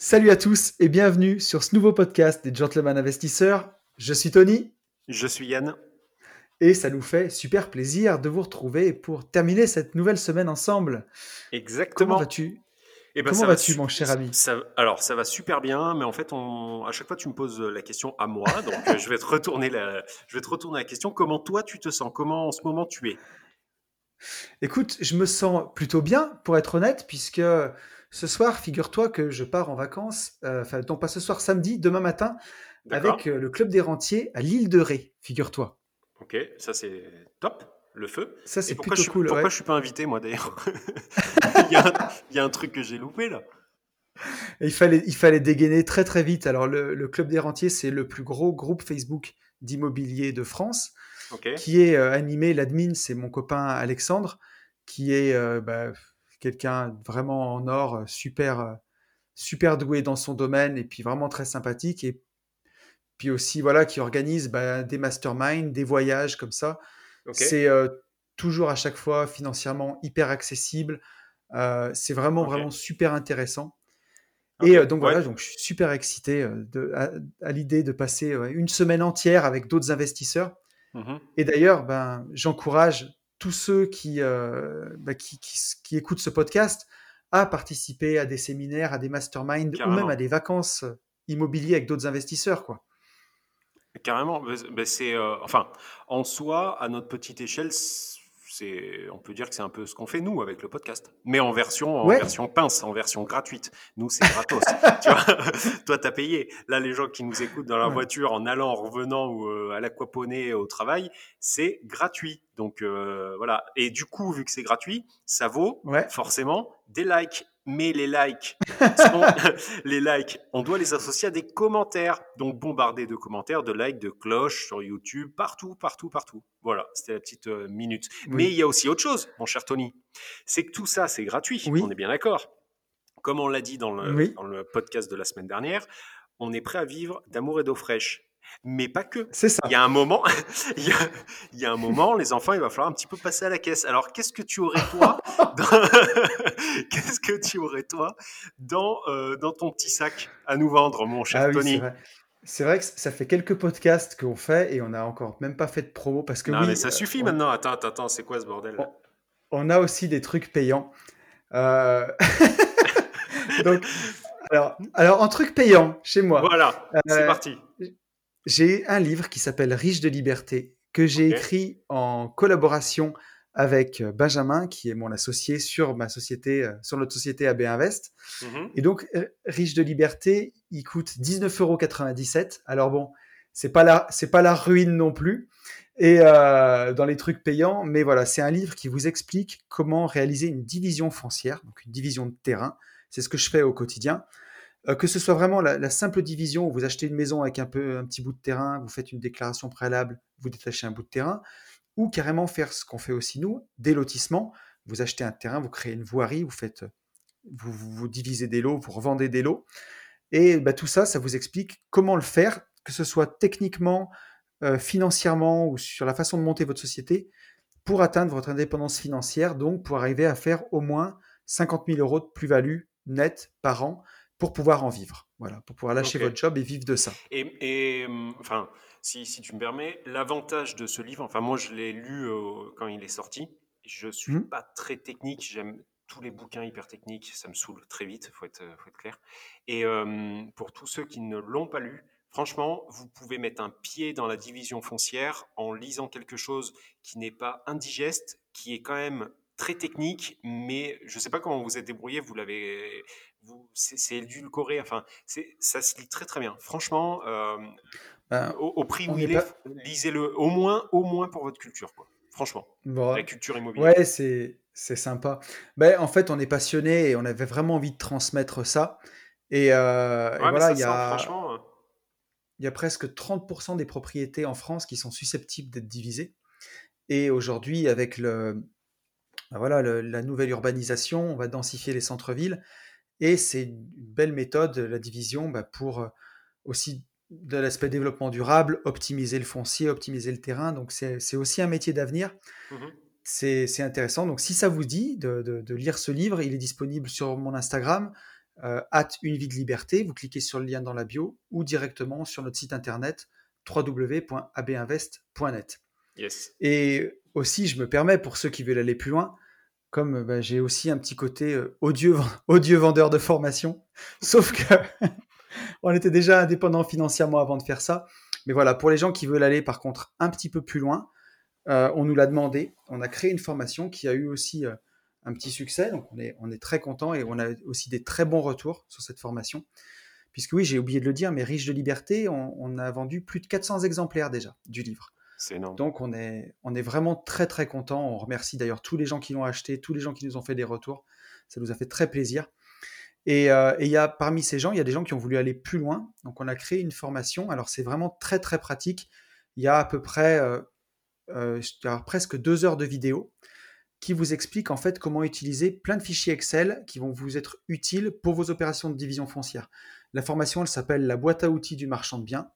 Salut à tous et bienvenue sur ce nouveau podcast des Gentlemen Investisseurs. Je suis Tony. Je suis Yann. Et ça nous fait super plaisir de vous retrouver pour terminer cette nouvelle semaine ensemble. Exactement. Comment vas-tu? Eh ben, Comment vas-tu, mon cher ami? Alors, ça va super bien, mais en fait, on, à chaque fois, tu me poses la question à moi, donc euh, je vais te retourner la, je vais te retourner la question. Comment toi, tu te sens? Comment en ce moment tu es? Écoute, je me sens plutôt bien, pour être honnête, puisque ce soir, figure-toi que je pars en vacances, euh, enfin, non pas ce soir, samedi, demain matin, avec euh, le club des rentiers à l'île de Ré, figure-toi. Ok, ça c'est top, le feu. Ça c'est plutôt cool. Pourquoi ouais. je suis pas invité moi d'ailleurs il, y a un truc que j'ai loupé là. il, fallait, il fallait dégainer très très vite. Alors le, club des rentiers, c'est le plus gros groupe Facebook d'immobilier de France, qui est euh, animé, l'admin, c'est mon copain Alexandre, qui est... Bah, quelqu'un vraiment en or, euh, super, euh, super doué dans son domaine et puis vraiment très sympathique. Et puis aussi, voilà, qui organise bah, des masterminds, des voyages comme ça. C'est euh, toujours à chaque fois financièrement hyper accessible. c'est vraiment, vraiment super intéressant. Et donc voilà, donc je suis super excité de, à, l'idée de passer une semaine entière avec d'autres investisseurs. Mmh et d'ailleurs, ben, j'encourage tous ceux qui, euh, bah, qui, qui, écoutent ce podcast à participer à des séminaires, à des masterminds ou même à des vacances immobilières avec d'autres investisseurs. Quoi. Carrément. C'est, euh, enfin, en soi, à notre petite échelle, on peut dire que c'est un peu ce qu'on fait nous avec le podcast, mais en version, en version pince, en version gratuite. Nous, c'est gratos. tu vois, toi, t'as payé. Là, les gens qui nous écoutent dans la voiture, en allant, en revenant ou euh, à l'aquaponie au travail, c'est gratuit. Donc euh, voilà. Et du coup, vu que c'est gratuit, ça vaut forcément des likes mais les likes, les likes, on doit les associer à des commentaires. Donc bombarder de commentaires, de likes, de cloches sur YouTube, partout, partout, partout. Voilà, c'était la petite euh, minute. Mais il y a aussi autre chose, mon cher Tony. C'est que tout ça, c'est gratuit. On est bien d'accord. Comme on l'a dit dans le, dans le podcast de la semaine dernière, on est prêt à vivre d'amour et d'eau fraîche mais pas que. C'est ça. Il y a un moment, il, y a, un moment, les enfants, il va falloir un petit peu passer à la caisse. Alors, qu'est-ce que tu aurais toi dans... Qu'est-ce que tu aurais toi dans euh, dans ton petit sac à nous vendre, mon cher ah Tony C'est vrai. que ça fait quelques podcasts qu'on fait et on n'a encore même pas fait de promo parce que non, oui, mais ça suffit maintenant. Attends, attends, attends, c'est quoi ce bordel on... a aussi des trucs payants. Euh, donc, alors, alors, en truc payant chez moi. Voilà, c'est euh, parti. J'ai un livre qui s'appelle Riche de liberté, que j'ai écrit en collaboration avec euh, Benjamin, qui est mon associé sur ma société, euh, sur notre société AB Invest. Mmh Et donc, Riche de liberté, il coûte 19,97 euros. Alors bon, c'est pas la, c'est pas la ruine non plus. Et euh, dans les trucs payants, mais voilà, c'est un livre qui vous explique comment réaliser une division foncière, donc une division de terrain. C'est ce que je fais au quotidien. Euh, que ce soit vraiment la, simple division vous achetez une maison avec un, peu, un petit bout de terrain, vous faites une déclaration préalable, vous détachez un bout de terrain, ou carrément faire ce qu'on fait aussi nous, des lotissements. Vous achetez un terrain, vous créez une voirie, vous faites, vous, vous, divisez des lots, vous revendez des lots. Et bah, tout ça, ça vous explique comment le faire, que ce soit techniquement, euh, financièrement ou sur la façon de monter votre société pour atteindre votre indépendance financière, donc pour arriver à faire au moins 50 000 euros de plus-value nette par an pour pouvoir en vivre. Voilà, pour pouvoir lâcher votre job et vivre de ça. Et, hum, enfin, si, si, tu me permets, l'avantage de ce livre, enfin moi je l'ai lu euh, quand il est sorti. Je suis mmh. pas très technique, j'aime tous les bouquins hyper techniques, ça me saoule très vite, faut être, faut être clair. Et hum, pour tous ceux qui ne l'ont pas lu, franchement, vous pouvez mettre un pied dans la division foncière en lisant quelque chose qui n'est pas indigeste, qui est quand même très technique, mais je ne sais pas comment vous êtes débrouillé, vous l'avez, c'est édulcoré, enfin, ça se lit très très bien. Franchement, euh, ben, au, prix où il est, lisez-le au moins, au moins pour votre culture, quoi. Franchement, la culture immobilière. Ouais, c'est c'est sympa. Ben, en fait, on est passionné et on avait vraiment envie de transmettre ça. Et, euh, voilà, il y a. Hein. Il y a presque 30% des propriétés en France qui sont susceptibles d'être divisées. Et aujourd'hui, avec le, ben voilà, la nouvelle urbanisation, on va densifier les centres-villes. Et c'est une belle méthode, la division, bah, pour euh, aussi de l'aspect développement durable, optimiser le foncier, optimiser le terrain. Donc c'est aussi un métier d'avenir. Mmh c'est intéressant. Donc si ça vous dit de, lire ce livre, il est disponible sur mon Instagram. at une vie de liberté. Vous cliquez sur le lien dans la bio ou directement sur notre site internet www.abinvest.net. Yes. Et aussi, je me permets, pour ceux qui veulent aller plus loin, comme bah, j'ai aussi un petit côté euh, odieux, vendeur de formation, sauf que on était déjà indépendant financièrement avant de faire ça. Mais voilà, pour les gens qui veulent aller par contre un petit peu plus loin, euh, on nous l'a demandé. On a créé une formation qui a eu aussi euh, un petit succès. Donc on est, on est très content et on a aussi des très bons retours sur cette formation. Puisque oui, j'ai oublié de le dire, mais Riche de liberté, on, a vendu plus de 400 exemplaires déjà du livre. Donc on est, on est vraiment très très content. On remercie d'ailleurs tous les gens qui l'ont acheté, tous les gens qui nous ont fait des retours. Ça nous a fait très plaisir. Euh, et il y a parmi ces gens, il y a des gens qui ont voulu aller plus loin. Donc on a créé une formation. Alors c'est vraiment très très pratique. Il y a à peu près euh, euh, presque deux heures de vidéo qui vous explique en fait comment utiliser plein de fichiers Excel qui vont vous être utiles pour vos opérations de division foncière. La formation, elle s'appelle la boîte à outils du marchand de biens.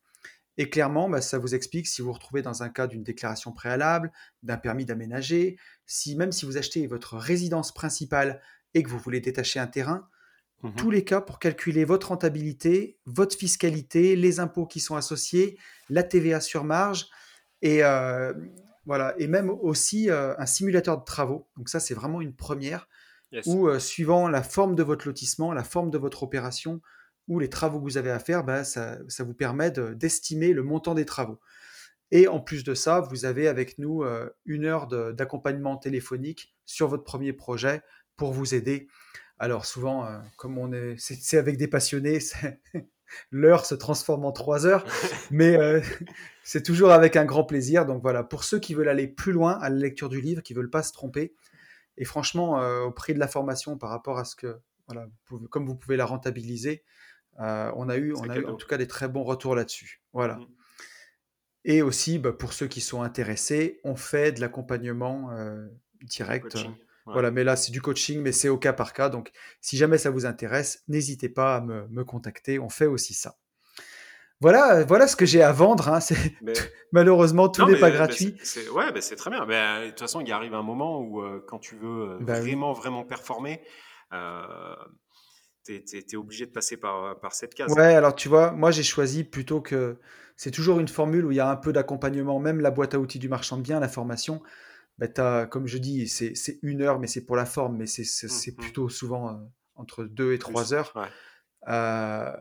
Et clairement, bah, ça vous explique si vous vous retrouvez dans un cas d'une déclaration préalable, d'un permis d'aménager, si même si vous achetez votre résidence principale et que vous voulez détacher un terrain, mmh tous les cas pour calculer votre rentabilité, votre fiscalité, les impôts qui sont associés, la TVA sur marge et euh, voilà et même aussi euh, un simulateur de travaux. Donc ça c'est vraiment une première où euh, suivant la forme de votre lotissement, la forme de votre opération, les travaux que vous avez à faire, bah, ça, vous permet d'estimer le montant des travaux. Et en plus de ça, vous avez avec nous euh, une heure d'accompagnement téléphonique sur votre premier projet pour vous aider. Alors souvent, euh, comme on est, c'est avec des passionnés, l'heure se transforme en trois heures, mais euh, c'est toujours avec un grand plaisir. Donc voilà, pour ceux qui veulent aller plus loin à la lecture du livre, qui veulent pas se tromper, et franchement, au prix de la formation par rapport à ce que, voilà, comme vous pouvez la rentabiliser, euh, on a eu, on a eu en tout cas des très bons retours là-dessus. Voilà. Mmh. Et aussi, bah, pour ceux qui sont intéressés, on fait de l'accompagnement euh, direct. Voilà, mais là, c'est du coaching, mais c'est au cas par cas. Donc, si jamais ça vous intéresse, n'hésitez pas à me, contacter. On fait aussi ça. Voilà, voilà ce que j'ai à vendre. Hein. Malheureusement, tout n'est pas gratuit. C'est, ouais, c'est très bien. de toute façon, il arrive un moment où, euh, quand tu veux bah vraiment, vraiment performer, tu es, obligé de passer par, par cette case. Ouais, alors tu vois, moi j'ai choisi plutôt que. C'est toujours une formule où il y a un peu d'accompagnement, même la boîte à outils du marchand de biens, la formation. Bah, as, comme je dis, c'est une heure, mais c'est pour la forme, mais c'est mmh, mmh. plutôt souvent euh, entre deux et trois heures. Euh,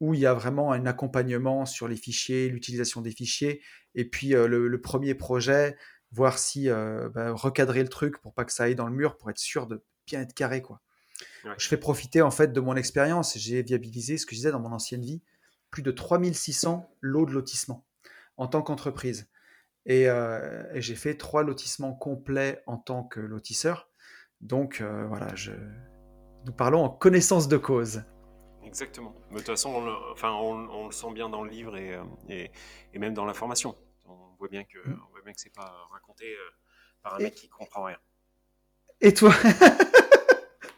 où il y a vraiment un accompagnement sur les fichiers, l'utilisation des fichiers, et puis euh, le, premier projet, voir si bah, recadrer le truc pour pas que ça aille dans le mur, pour être sûr de bien être carré. quoi. Je fais profiter en fait de mon expérience. J'ai viabilisé ce que je disais dans mon ancienne vie, plus de 3600 lots de lotissement en tant qu'entreprise. Euh, et, j'ai fait trois lotissements complets en tant que lotisseur. Donc euh, voilà, je... nous parlons en connaissance de cause. Exactement. Mais de toute façon, on le, enfin, on, le sent bien dans le livre et, euh, et, et, même dans la formation. On voit bien que, mm. on voit bien que c'est pas raconté par un mec qui comprend rien. Et toi?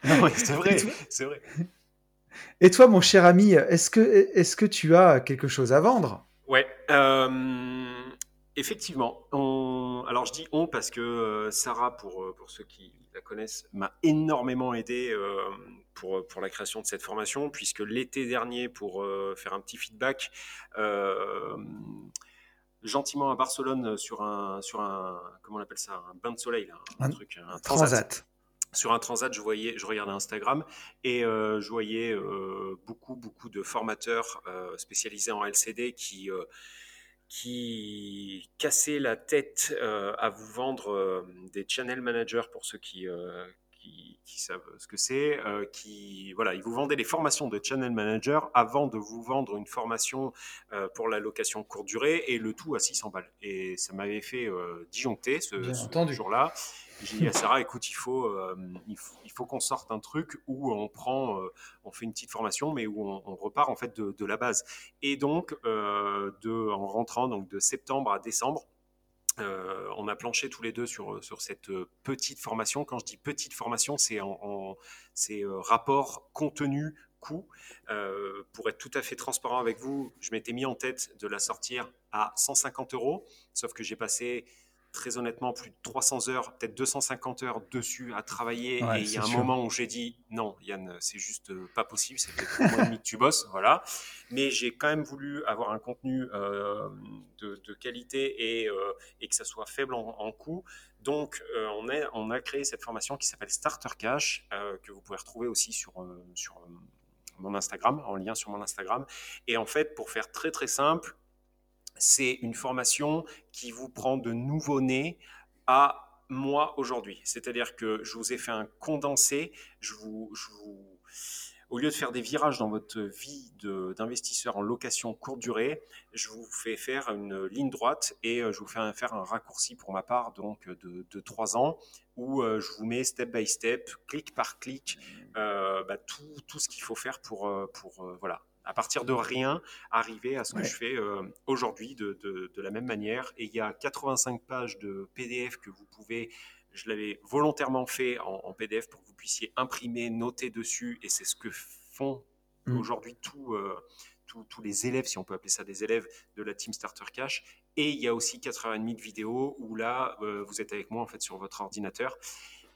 c'est vrai, c'est vrai. Et toi, mon cher ami, est-ce que, est que tu as quelque chose à vendre? Ouais, euh, effectivement. On... Alors, je dis on parce que euh, Sarah, pour, euh, pour ceux qui la connaissent, m'a énormément aidé pour, pour la création de cette formation, puisque l'été dernier, pour faire un petit feedback, gentiment à Barcelone sur un, sur un, comment on appelle ça, un bain de soleil, un, truc, un transat sur un transat, je voyais, je regardais Instagram et euh, je voyais euh, beaucoup, beaucoup de formateurs euh, spécialisés en LCD qui qui cassaient la tête à vous vendre des channel managers pour ceux qui, qui, savent ce que c'est, qui voilà, ils vous vendaient des formations de channel manager avant de vous vendre une formation pour la location courte durée et le tout à 600 balles. Et ça m'avait fait disjoncter ce, ce jour-là. J'ai dit à Sarah, écoute, il faut, euh, il faut, qu'on sorte un truc où on prend, euh, on fait une petite formation, mais où on, repart en fait de, la base. Et donc, euh, en rentrant donc de septembre à décembre, on a planché tous les deux sur, sur cette petite formation. Quand je dis petite formation, c'est en, c'est rapport contenu coût. pour être tout à fait transparent avec vous, je m'étais mis en tête de la sortir à 150 euros, sauf que j'ai passé très honnêtement plus de 300 heures, peut-être 250 heures dessus à travailler. et il y a un moment où j'ai dit non, Yann, c'est juste euh, pas possible, c'est peut-être demi que tu bosses, voilà. Mais j'ai quand même voulu avoir un contenu euh, de, qualité et, euh, et, que ça soit faible en, coût. Donc, on, est, on, a créé cette formation qui s'appelle Starter Cash, que vous pouvez retrouver aussi sur, sur mon Instagram, en lien sur mon Instagram. Et en fait, pour faire très très simple, c'est une formation qui vous prend de nouveau-né à moi aujourd'hui. C'est-à-dire que je vous ai fait un condensé, je vous, au lieu de faire des virages dans votre vie d'investisseur en location courte durée, je vous fais faire une ligne droite et euh, je vous fais faire un raccourci pour ma part donc de, trois ans où euh, je vous mets step by step, clic par clic, euh, bah, tout, tout, ce qu'il faut faire pour, pour voilà, à partir de rien, arriver à ce que je fais euh, aujourd'hui de, de, la même manière. Et il y a 85 pages de PDF que vous pouvez, je l'avais volontairement fait en, PDF pour que vous puissiez imprimer, noter dessus, et c'est ce que font mmh. aujourd'hui euh, tous les élèves, si on peut appeler ça des élèves de la Team Starter Cash. Et il y a aussi 4h30 de vidéo où là, euh, vous êtes avec moi en fait sur votre ordinateur.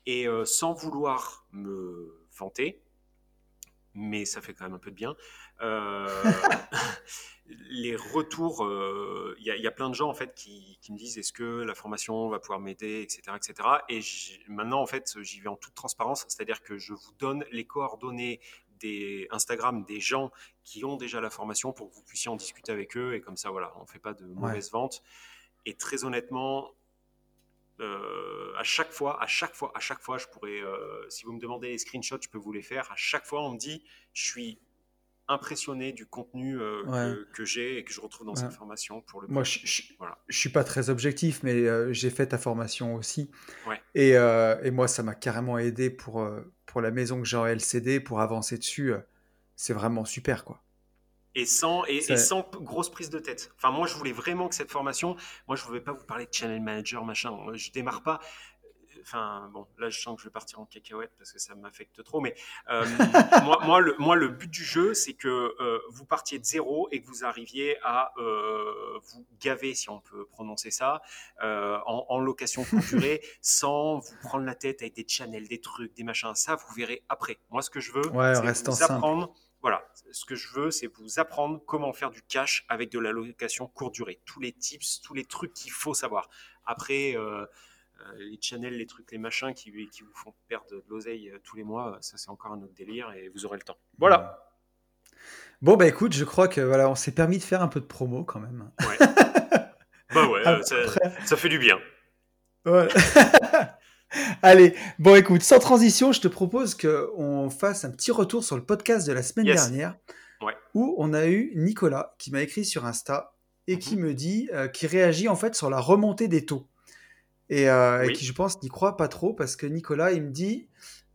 Et sans vouloir me vanter, mais ça fait quand même un peu de bien. Euh, les retours, euh, il y, a plein de gens en fait qui, me disent est-ce que la formation va pouvoir m'aider, etc., etc. Et maintenant en fait, j'y vais en toute transparence, c'est-à-dire que je vous donne les coordonnées des Instagram des gens qui ont déjà la formation pour que vous puissiez en discuter avec eux et comme ça voilà, on fait pas de mauvaises ventes. Et très honnêtement, euh, à chaque fois, à chaque fois, à chaque fois, je pourrais, euh, si vous me demandez les screenshots, je peux vous les faire. À chaque fois, on me dit, je suis impressionné du contenu euh, que, j'ai et que je retrouve dans cette formation pour le Moi, je, je, voilà. je, suis pas très objectif, mais j'ai fait ta formation aussi. Et, et, moi, ça m'a carrément aidé pour, pour la maison que j'ai en LCD, pour avancer dessus. c'est vraiment super, quoi et sans, et, sans grosse prise de tête. Enfin, moi, je voulais vraiment que cette formation, moi, je ne voulais pas vous parler de channel manager, machin. Je démarre pas. Enfin, bon, là, je sens que je vais partir en cacahuète parce que ça m'affecte trop. Mais euh, moi, moi, le, moi, le but du jeu, c'est que euh, vous partiez de zéro et que vous arriviez à euh, vous gaver, si on peut prononcer ça, en, location courte sans vous prendre la tête avec des channels, des trucs, des machins. Ça, vous verrez après. Moi, ce que je veux, c'est vous apprendre. Voilà, ce que je veux, c'est vous apprendre comment faire du cash avec de la location courte durée. Tous les tips, tous les trucs qu'il faut savoir. Après, euh, euh, les channels, les trucs, les machins qui, qui vous font perdre de l'oseille euh, tous les mois, ça c'est encore un autre délire et vous aurez le temps. Voilà. Bon, bah écoute, je crois que voilà, on s'est permis de faire un peu de promo quand même. Ouais. bah ouais, ça, fait du bien. Voilà. Allez, bon écoute, sans transition, je te propose qu'on fasse un petit retour sur le podcast de la semaine dernière, où on a eu Nicolas qui m'a écrit sur Insta et qui mhm. me dit, euh, qui réagit en fait sur la remontée des taux. Et, euh, qui je pense n'y croit pas trop parce que Nicolas, il me dit,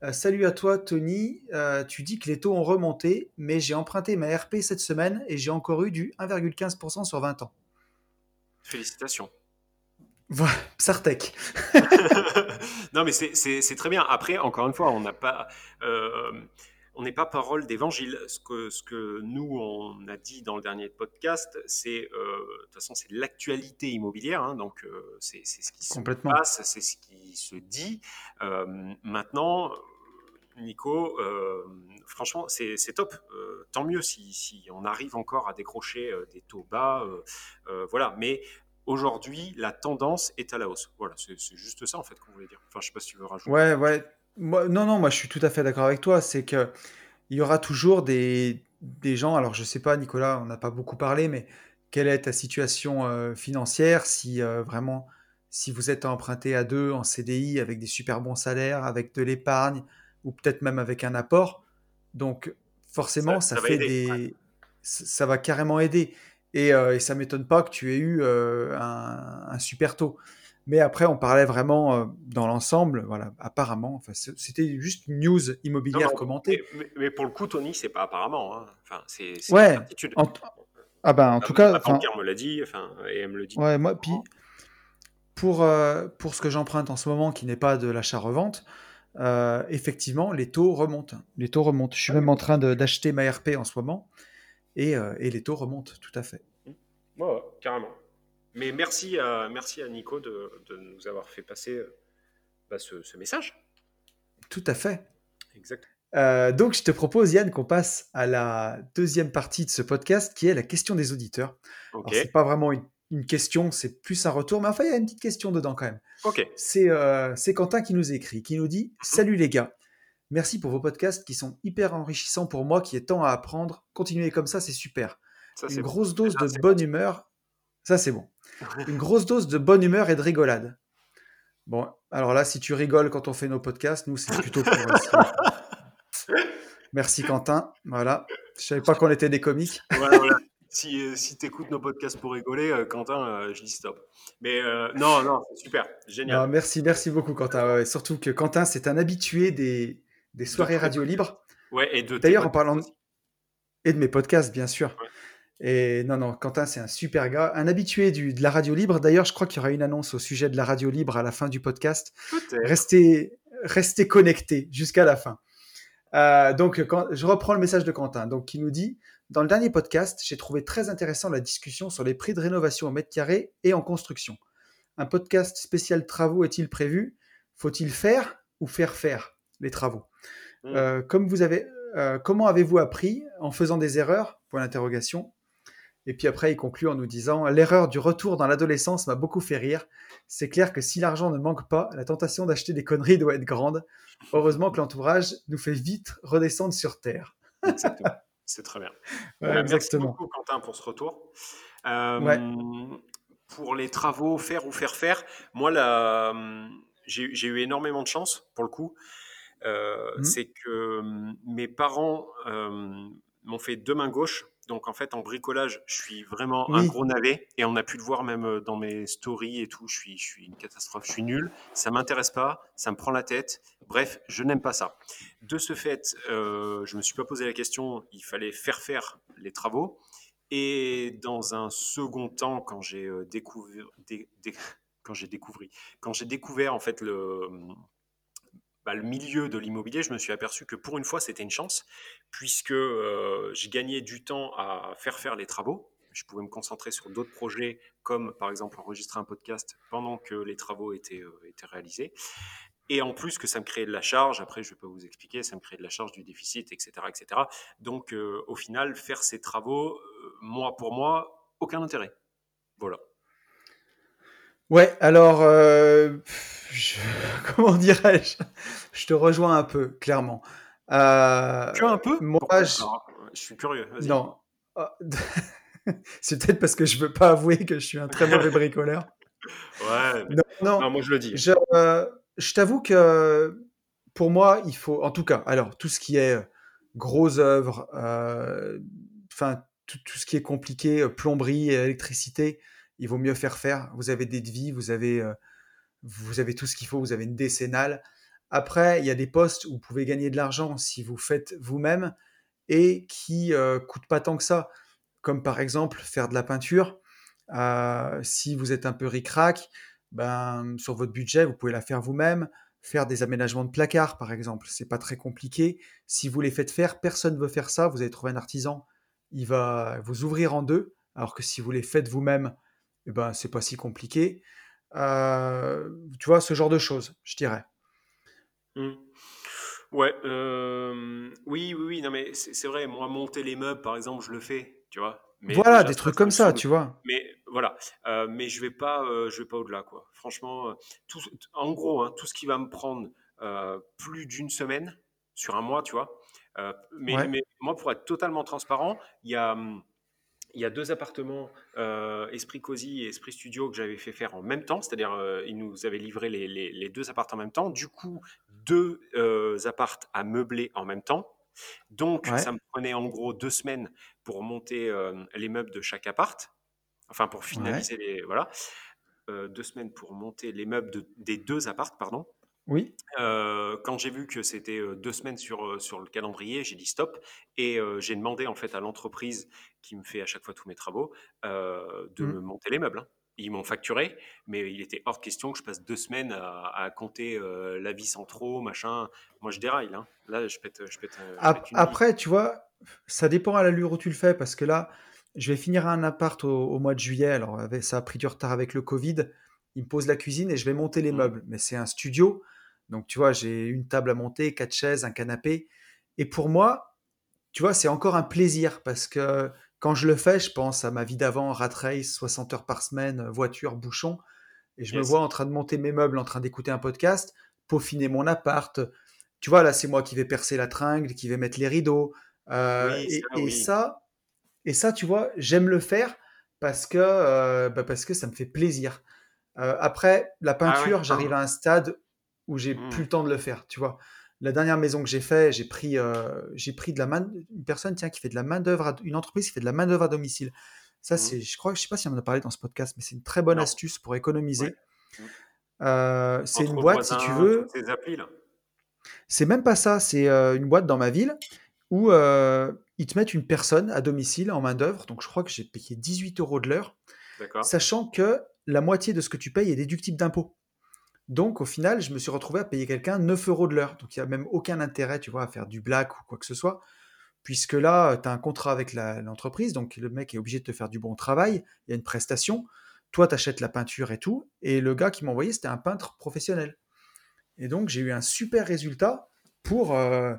euh, salut à toi Tony, tu dis que les taux ont remonté, mais j'ai emprunté ma RP cette semaine et j'ai encore eu du 1,15% sur 20 ans. Félicitations. Voilà, Sartec. non, mais c'est très bien. Après, encore une fois, on n'a pas. Euh, on n'est pas parole d'évangile. Ce que, ce que nous, on a dit dans le dernier podcast, c'est, euh, de toute façon, c'est l'actualité immobilière. Hein, donc, euh, c'est ce qui se passe, c'est ce qui se dit. maintenant, Nico, franchement, c'est top. tant mieux si, si, on arrive encore à décrocher des taux bas. voilà. Mais aujourd'hui, la tendance est à la hausse. Voilà, c'est juste ça en fait qu'on voulait dire. Enfin, je sais pas si tu veux rajouter. Ouais, ouais. Moi, non, non, moi je suis tout à fait d'accord avec toi. C'est que il y aura toujours des, des gens. Alors, je sais pas, Nicolas, on n'a pas beaucoup parlé, mais quelle est ta situation euh, financière Si euh, vraiment, si vous êtes emprunté à deux en CDI avec des super bons salaires, avec de l'épargne ou peut-être même avec un apport, donc forcément, ça, fait des, ça va carrément aider. Et, euh, et ça m'étonne pas que tu aies eu euh, un, super taux. Mais après, on parlait vraiment euh, dans l'ensemble, voilà, apparemment. Enfin, c'était juste une news immobilière commentée. Mais, pour le coup, Tony, c'est pas apparemment. Hein. Enfin, c'est ouais, en Ah ben, en tout cas. Enfin, me l'a dit, enfin, et elle me le dit. Ouais, moi, puis pour, pour ce que j'emprunte en ce moment, qui n'est pas de l'achat-revente, effectivement, les taux remontent. Les taux remontent. Je suis même en train d'acheter ma RP en ce moment. Euh, et, les taux remontent, tout à fait. Ouais, carrément. Mais merci à, merci à Nico de, de nous avoir fait passer bah, ce, ce, message. Tout à fait. Exact. Euh, donc, je te propose, Yann, qu'on passe à la deuxième partie de ce podcast, qui est la question des auditeurs. Okay. C'est pas vraiment une, une question, c'est plus un retour, mais enfin, il y a une petite question dedans quand même. Ok. C'est euh, Quentin qui nous écrit, qui nous dit Salut les gars, merci pour vos podcasts qui sont hyper enrichissants pour moi, qui est temps à apprendre. Continuez comme ça, c'est super. Ça, une grosse dose de bonne bon. humeur. Ça, c'est bon. une grosse dose de bonne humeur et de rigolade. Bon, alors là, si tu rigoles quand on fait nos podcasts, nous, c'est plutôt pour Merci Quentin. Voilà. Je savais pas qu'on était des comiques. Voilà, voilà. Si, euh, si tu écoutes nos podcasts pour rigoler, euh, Quentin, euh, je dis stop. Mais euh, non, non, c'est super. Génial. Non, merci, merci beaucoup, Quentin. Ouais, surtout que Quentin, c'est un habitué des, des soirées radio libres. Ouais, et de D'ailleurs, en parlant de... Et de mes podcasts, bien sûr. Ouais. Et non, non, Quentin, c'est un super gars, un habitué du, de la radio libre. D'ailleurs, je crois qu'il y aura une annonce au sujet de la radio libre à la fin du podcast. Restez, restez connectés jusqu'à la fin. Euh, donc, quand, je reprends le message de Quentin, donc qui nous dit dans le dernier podcast, j'ai trouvé très intéressant la discussion sur les prix de rénovation au mètre carré et en construction. Un podcast spécial travaux est-il prévu? Faut-il faire ou faire faire les travaux? Mmh. euh, Comme vous avez, euh, comment avez-vous appris en faisant des erreurs? Point d'interrogation. Et puis après, il conclut en nous disant L'erreur du retour dans l'adolescence m'a beaucoup fait rire. C'est clair que si l'argent ne manque pas, la tentation d'acheter des conneries doit être grande. Heureusement que l'entourage nous fait vite redescendre sur terre. C'est très bien. Ouais, exactement. Merci beaucoup, Quentin, pour ce retour. Euh, ouais. Pour les travaux, faire ou faire faire, moi, là, j'ai eu énormément de chance, pour le coup. Euh, mmh. C'est que mes parents euh, m'ont fait deux mains gauches donc en fait, en bricolage, je suis vraiment oui. un gros navet et on a pu le voir même dans mes stories et tout. Je suis, je suis une catastrophe, je suis nul. Ça m'intéresse pas, ça me prend la tête. Bref, je n'aime pas ça. De ce fait, euh, je me suis pas posé la question. Il fallait faire faire les travaux. Et dans un second temps, quand j'ai euh, découvert, dé, dé, quand j'ai découvert, quand j'ai découvert en fait le bah, le milieu de l'immobilier, je me suis aperçu que pour une fois, c'était une chance, puisque euh, je gagnais du temps à faire faire les travaux. Je pouvais me concentrer sur d'autres projets, comme par exemple enregistrer un podcast pendant que les travaux étaient, euh, étaient réalisés. Et en plus que ça me créait de la charge, après je ne vais pas vous expliquer, ça me créait de la charge du déficit, etc. etc. Donc euh, au final, faire ces travaux, euh, moi pour moi, aucun intérêt. Voilà. Ouais, alors, euh, je, comment dirais-je? Je te rejoins un peu, clairement. Euh, tu as un peu? Moi, je... Suis curieux. Non. C'est peut-être parce que je veux pas avouer que je suis un très mauvais bricoleur. Ouais. Mais... Non, non, non, moi je le dis. Je, euh, je t'avoue que pour moi, il faut, en tout cas, alors tout ce qui est grosses œuvres, enfin euh, tout, tout, ce qui est compliqué, plomberie, électricité, il vaut mieux faire faire. Vous avez des devis, vous avez, euh, vous avez tout ce qu'il faut, vous avez une décennale. Après, il y a des postes où vous pouvez gagner de l'argent si vous faites vous-même et qui euh, coûtent pas tant que ça, comme par exemple faire de la peinture. Euh, si vous êtes un peu ric-rac, ben, sur votre budget, vous pouvez la faire vous-même. Faire des aménagements de placards, par exemple, c'est pas très compliqué. Si vous les faites faire, personne ne veut faire ça. Vous allez trouver un artisan, il va vous ouvrir en deux. Alors que si vous les faites vous-même, eh ben, c'est pas si compliqué. Euh, tu vois, ce genre de choses, je dirais. Mmh. Ouais, euh, oui, oui, oui, non, mais c'est vrai, moi, monter les meubles, par exemple, je le fais, tu vois. Mais voilà, déjà, des trucs comme ça, tu vois. Mais voilà, euh, mais je vais pas, je vais pas au-delà, quoi. Franchement, tout, en gros, hein, tout ce qui va me prendre plus d'une semaine sur un mois, tu vois. mais, ouais. mais moi, pour être totalement transparent, il y a hum, il y a deux appartements, euh, Esprit Cosy et Esprit Studio, que j'avais fait faire en même temps, c'est-à-dire euh, ils nous avaient livré les, les, les, deux appartements en même temps. Du coup, deux euh, appartes à meubler en même temps. Donc, ouais. ça me prenait en gros deux semaines pour monter euh, les meubles de chaque appart, enfin pour finaliser ouais. les voilà, deux semaines pour monter les meubles de, des deux appartes, pardon. Oui. Euh, quand j'ai vu que c'était deux semaines sur, sur le calendrier, j'ai dit stop et euh, j'ai demandé en fait à l'entreprise qui me fait à chaque fois tous mes travaux euh, de mmh. me monter les meubles. Hein. Ils m'ont facturé, mais il était hors de question que je passe deux semaines à, à compter la vis en trop, machin. Moi, je déraille. Hein. Là, je pète, je pète, je pète Après, tu vois, ça dépend à l'allure où tu le fais parce que là, je vais finir un appart au, mois de juillet. Alors, ça a pris du retard avec le Covid. Il me pose la cuisine et je vais monter les mmh. meubles. Mais c'est un studio. Donc, tu vois, j'ai une table à monter, quatre chaises, un canapé. Et pour moi, tu vois, c'est encore un plaisir parce que quand je le fais, je pense à ma vie d'avant, rat race, 60 heures par semaine, voiture, bouchon. Et je me vois en train de monter mes meubles, en train d'écouter un podcast, peaufiner mon appart. Tu vois, là, c'est moi qui vais percer la tringle, qui vais mettre les rideaux. Euh, et, ça, et ça, tu vois, j'aime le faire parce que, euh, bah, parce que ça me fait plaisir. Euh, après, la ah peinture, j'arrive à un stade où j'ai mmh. plus le temps de le faire, tu vois. La dernière maison que j'ai fait, j'ai pris, j'ai pris de la main, une personne tiens, qui fait de la main d'œuvre, une entreprise qui fait de la main d'œuvre à domicile. Ça, mmh. c'est, je crois, je sais pas si on en a parlé dans ce podcast, mais c'est une très bonne astuce pour économiser. Mmh. c'est une boîte, si tu veux. C'est même pas ça, c'est une boîte dans ma ville où ils te mettent une personne à domicile en main-d'œuvre. Donc je crois que j'ai payé 18 euros de l'heure, sachant que la moitié de ce que tu payes est déductible d'impôts. Donc au final, je me suis retrouvé à payer quelqu'un 9 euros de l'heure. Donc il n'y a même aucun intérêt, tu vois, à faire du black ou quoi que ce soit, puisque là, tu as un contrat avec l'entreprise, donc le mec est obligé de te faire du bon travail, il y a une prestation, toi tu achètes la peinture et tout, et le gars qui m'a envoyé, c'était un peintre professionnel. Et donc j'ai eu un super résultat pour, euh,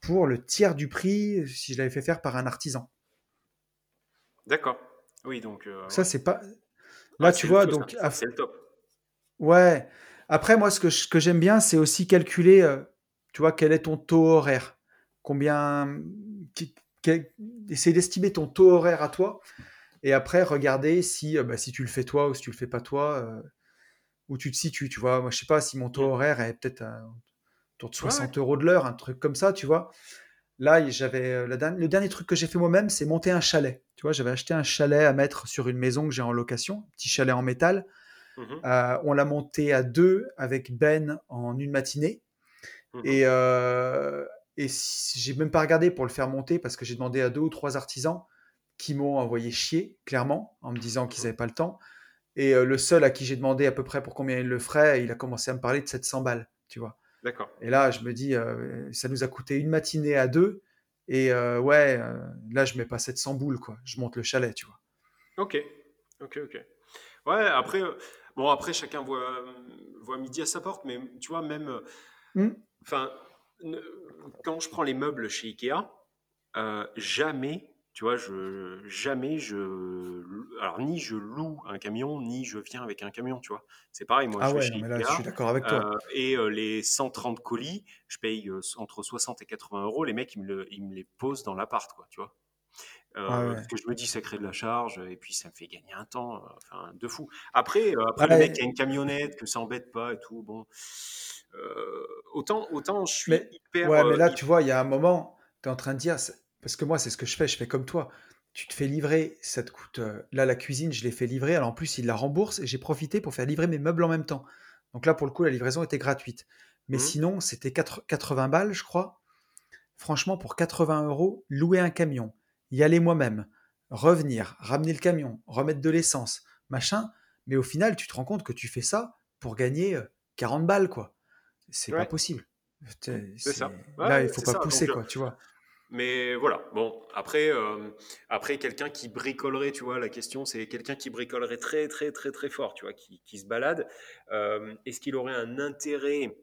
pour le tiers du prix si je l'avais fait faire par un artisan. D'accord. Oui, donc. Euh, ça, c'est pas. Là, tu vois, donc. C'est le top. Ouais. Après, moi, ce que, j'aime bien, c'est aussi calculer, euh, tu vois, quel est ton taux horaire. Combien. essayer d'estimer ton taux horaire à toi. Et après, regarder si, bah, si tu le fais toi ou si tu le fais pas toi, où tu te situes, tu vois. Moi, je sais pas si mon taux mmh. horaire est peut-être autour de 60 euros de l'heure, un truc comme ça, tu vois. Là, j'avais euh, le dernier truc que j'ai fait moi-même, c'est monter un chalet. Tu vois, j'avais acheté un chalet à mettre sur une maison que j'ai en location, un petit chalet en métal. Mmh euh, on l'a monté à deux avec Ben en une matinée. Mmh et, euh, et j'ai même pas regardé pour le faire monter parce que j'ai demandé à deux ou trois artisans qui m'ont envoyé chier, clairement, en me disant qu'ils n'avaient pas le temps. Et euh, le seul à qui j'ai demandé à peu près pour combien il le ferait, il a commencé à me parler de 700 balles, tu vois. D'accord. Et là, je me dis, euh, ça nous a coûté une matinée à deux. Et ouais, là, je mets pas 700 boules, quoi. Je monte le chalet, tu vois. Ok, ok, ok. Ouais, après, bon, après, chacun voit, voit midi à sa porte, mais tu vois, même. Mmh. Enfin, quand je prends les meubles chez Ikea, jamais tu vois, je, jamais je. Alors, ni je loue un camion, ni je viens avec un camion, tu vois. C'est pareil, moi, ah je ouais, mais là, je suis d'accord avec toi. Euh, et euh, les 130 colis, je paye euh, entre 60 et 80 euros. Les mecs, ils me, ils me les posent dans l'appart, quoi, tu vois. Parce que je me dis, ça crée de la charge, et puis ça me fait gagner un temps, enfin, de fou. Après, après le mec qui a une camionnette, que ça embête pas et tout, bon. autant, autant je suis hyper. Ouais, mais là, tu vois, il y a un moment, tu es en train de dire parce que moi, c'est ce que je fais, je fais comme toi. Tu te fais livrer, ça te coûte. Euh, là, la cuisine, je l'ai fait livrer. Alors en plus, il la rembourse et j'ai profité pour faire livrer mes meubles en même temps. Donc là, pour le coup, la livraison était gratuite. Mais mmh. sinon, c'était 80 balles, je crois. Franchement, pour 80 euros, louer un camion, y aller moi-même, revenir, ramener le camion, remettre de l'essence, machin. Mais au final, tu te rends compte que tu fais ça pour gagner 40 euh, balles, quoi. C'est pas possible. C'est ça. là, il faut pas pousser, quoi, tu vois. Mais voilà, bon, après, euh, après quelqu'un qui bricolerait, tu vois, la question c'est quelqu'un qui bricolerait très, très, très, très fort, tu vois, qui, qui se balade. Euh, est-ce qu'il aurait un intérêt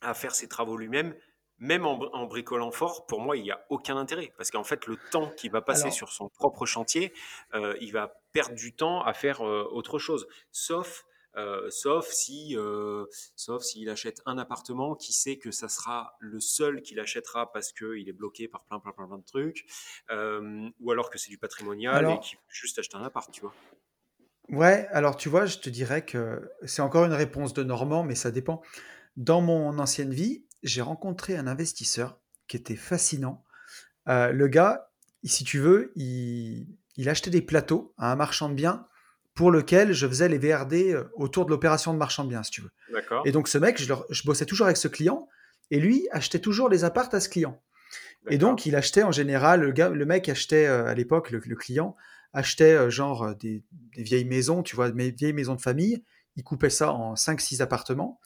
à faire ses travaux lui-même même en, bricolant fort, pour moi, il n'y a aucun intérêt. Parce qu'en fait, le temps qu'il va passer sur son propre chantier, euh, il va perdre du temps à faire autre chose. Sauf euh, sauf si, euh, sauf s'il achète un appartement, qui sait que ça sera le seul qu'il achètera parce qu'il est bloqué par plein, plein, plein, plein de trucs, euh, ou alors que c'est du patrimonial et qu'il veut juste acheter un appart, tu vois. Ouais, alors tu vois, je te dirais que c'est encore une réponse de Normand, mais ça dépend. Dans mon ancienne vie, j'ai rencontré un investisseur qui était fascinant. le gars, si tu veux, il, il achetait des plateaux à un marchand de biens pour lequel je faisais les VRD euh, autour de l'opération de marchand de biens, si tu veux. Et donc ce mec, je, je, bossais toujours avec ce client, et lui achetait toujours les appartes à ce client. Et donc il achetait en général, le, gars, le mec achetait euh, à l'époque, le, client achetait euh, genre des, vieilles maisons, tu vois, des vieilles maisons de famille, il coupait ça en 5-6 appartements,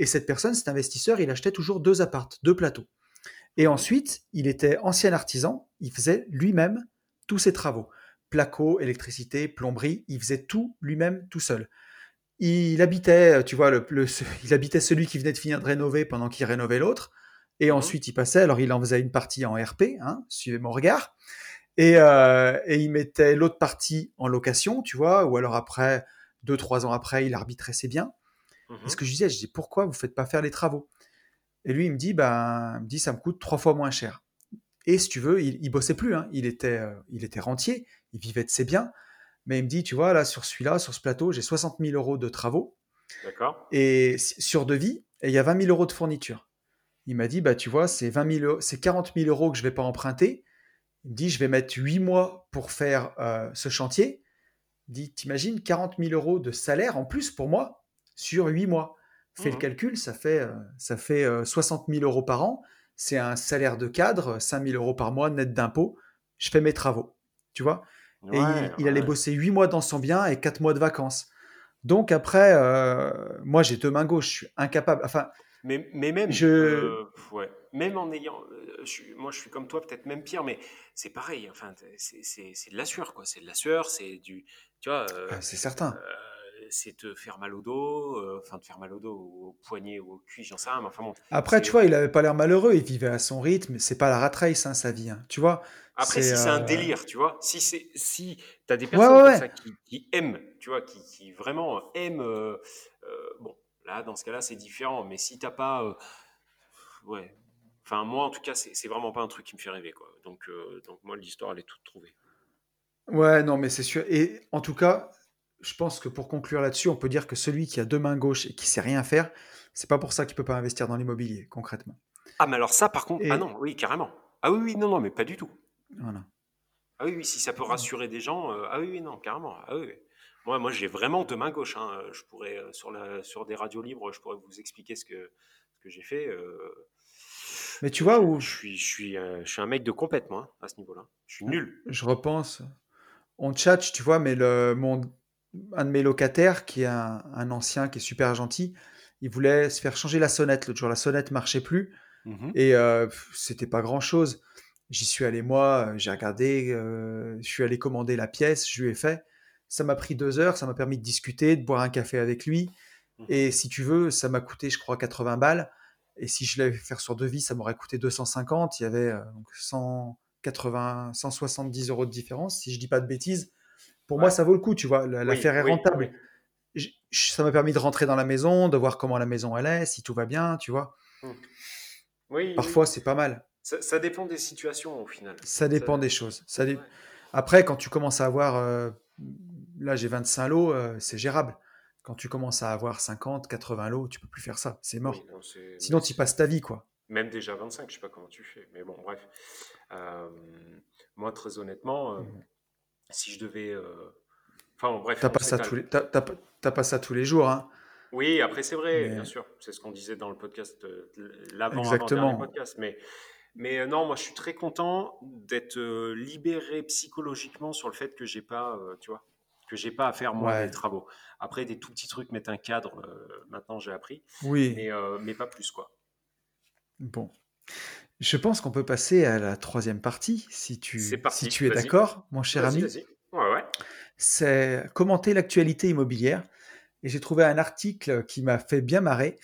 et cette personne, cet investisseur, il achetait toujours deux appartes, deux plateaux. Et ensuite, il était ancien artisan, il faisait lui-même tous ses travaux placo, électricité, plomberie. Il faisait tout lui-même, tout seul. Il habitait, tu vois, le, il habitait celui qui venait de finir de rénover pendant qu'il rénovait l'autre. Et mmh ensuite, il passait. Alors, il en faisait une partie en RP, hein, suivez mon regard. Et, euh, et il mettait l'autre partie en location, tu vois. Ou alors après, deux, trois ans après, il arbitrait ses biens. Mmh et ce que je disais, je dis pourquoi vous faites pas faire les travaux? Et lui, il me dit, il me dit, ça me coûte trois fois moins cher. Et si tu veux, il, il bossait plus. Hein. Il était, euh, il était rentier. Il vivait de ses biens. Mais il me dit, tu vois, là, sur celui-là, sur ce plateau, j'ai 60 000 euros de travaux. D'accord. Et sur devis, et il y a 20 000 euros de fourniture. Il m'a dit, bah, tu vois, c'est 20 c'est 40 000 euros que je vais pas emprunter. Il me dit, je vais mettre 8 mois pour faire euh, ce chantier. Il dit, t'imagines 40 000 euros de salaire en plus pour moi? Sur 8 mois. Fais le mmh calcul, ça fait, euh, ça fait 60 euh, 000 euros par an. C'est un salaire de cadre, 5 000 euros par mois net d'impôts. Je fais mes travaux. Tu vois? Et il, allait bosser 8 mois dans son bien et 4 mois de vacances. Donc après, moi j'ai deux mains gauches, je suis incapable. Enfin, mais, mais même, je... ouais, même en ayant, moi je suis comme toi, peut-être même pire, mais c'est pareil. Enfin, c'est de la sueur, quoi. C'est de la sueur, c'est du, tu vois. Ah, c'est certain c'est te faire mal au dos, euh, enfin te faire mal au dos, au poignet ou au cuit, j'en sais rien. Mais enfin bon, Après, tu vois, il avait pas l'air malheureux, il vivait à son rythme, c'est pas la rat race, hein, sa vie, hein, tu vois. Après, si c'est un euh, délire, tu vois, si c'est si t'as des personnes Ça, qui, aiment, tu vois, qui, vraiment aiment, euh, bon, là, dans ce cas-là, c'est différent, mais si t'as pas, ouais, enfin moi en tout cas, c'est vraiment pas un truc qui me fait rêver, quoi. Donc, donc moi, l'histoire, elle est toute trouvée. Ouais, non, mais c'est sûr. Et en tout cas, je pense que pour conclure là-dessus, on peut dire que celui qui a deux mains gauches et qui sait rien faire, c'est pas pour ça qu'il peut pas investir dans l'immobilier, concrètement. Ah, mais alors ça, par contre, ah non, oui, carrément. Ah oui, oui, non, non, mais pas du tout. Voilà. Ah oui, oui, si ça peut rassurer des gens, euh, ah oui, oui, non, carrément. Ah oui, Moi, moi j'ai vraiment deux mains gauches. Hein. Je pourrais, euh, sur, la, sur des radios libres, je pourrais vous expliquer ce que, ce que j'ai fait. Euh. mais tu vois où. Je suis, je, suis, je suis un mec de compète, moi, à ce niveau-là. Je suis nul. Je repense. On chat, tu vois, mais le, mon, un de mes locataires, qui est un, ancien, qui est super gentil, il voulait se faire changer la sonnette. L'autre jour, la sonnette marchait plus. Mmh et euh, c'était pas grand chose. J'y suis allé moi, j'ai regardé, euh, je suis allé commander la pièce, je lui ai fait. Ça m'a pris deux heures, ça m'a permis de discuter, de boire un café avec lui. Mmh et si tu veux, ça m'a coûté, je crois, 80 balles. Et si je l'avais fait faire sur devis, ça m'aurait coûté 250. Il y avait euh, 180, 170 euros de différence, si je dis pas de bêtises. Pour moi, ça vaut le coup, tu vois. L'affaire est rentable. ça m'a permis de rentrer dans la maison, de voir comment la maison elle est, si tout va bien, tu vois. Mmh. Oui, Parfois, c'est pas mal. Ça, dépend des situations au final. Ça dépend des choses. Ça Après, quand tu commences à avoir. Euh, là, j'ai 25 lots, euh, c'est gérable. Quand tu commences à avoir 50, 80 lots, tu peux plus faire ça. C'est mort. Sinon, tu passes ta vie, quoi. Même déjà 25, je sais pas comment tu fais. Mais bon, bref. Euh, moi, très honnêtement. Mmh si je devais. Euh, enfin, bref. T'as pas, ça tous les... pas ça tous les jours, hein Oui, après, c'est vrai, bien sûr. C'est ce qu'on disait dans le podcast, euh, l'avant-avant podcast. Mais, mais euh, non, moi, je suis très content d'être libéré psychologiquement sur le fait que j'ai pas, tu vois, que j'ai pas à faire moi des travaux. Après, des tout petits trucs, mettre un cadre, maintenant j'ai appris. Oui. Mais, mais pas plus, quoi. Bon. Je pense qu'on peut passer à la troisième partie, si tu, si tu es d'accord, mon cher ami. C'est commenter l'actualité immobilière. Et j'ai trouvé un article qui m'a fait bien marrer,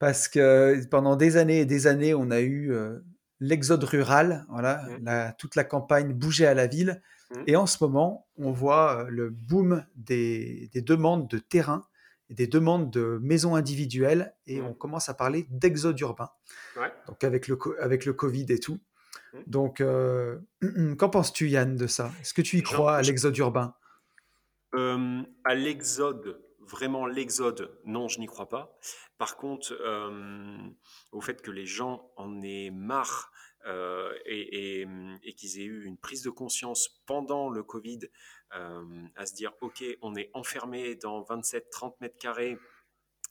parce que pendant des années et des années, on a eu euh, l'exode rural, voilà, mmh. toute la campagne bougeait à la ville. Mmh. Et en ce moment, on voit euh, le boom des, des demandes de terrain des demandes de maisons individuelles et mmh. on commence à parler d'exode urbain. Donc avec le, avec le Covid et tout. Mmh. Donc, euh, qu'en penses-tu, Yann, de ça? Est-ce que tu y crois à l'exode urbain? Euh, À l'exode, vraiment l'exode, non, je n'y crois pas. Par contre, euh, au fait que les gens en aient marre et, et qu'ils aient eu une prise de conscience pendant le Covid euh, à se dire, OK, on est enfermé dans 27-30 mètres carrés.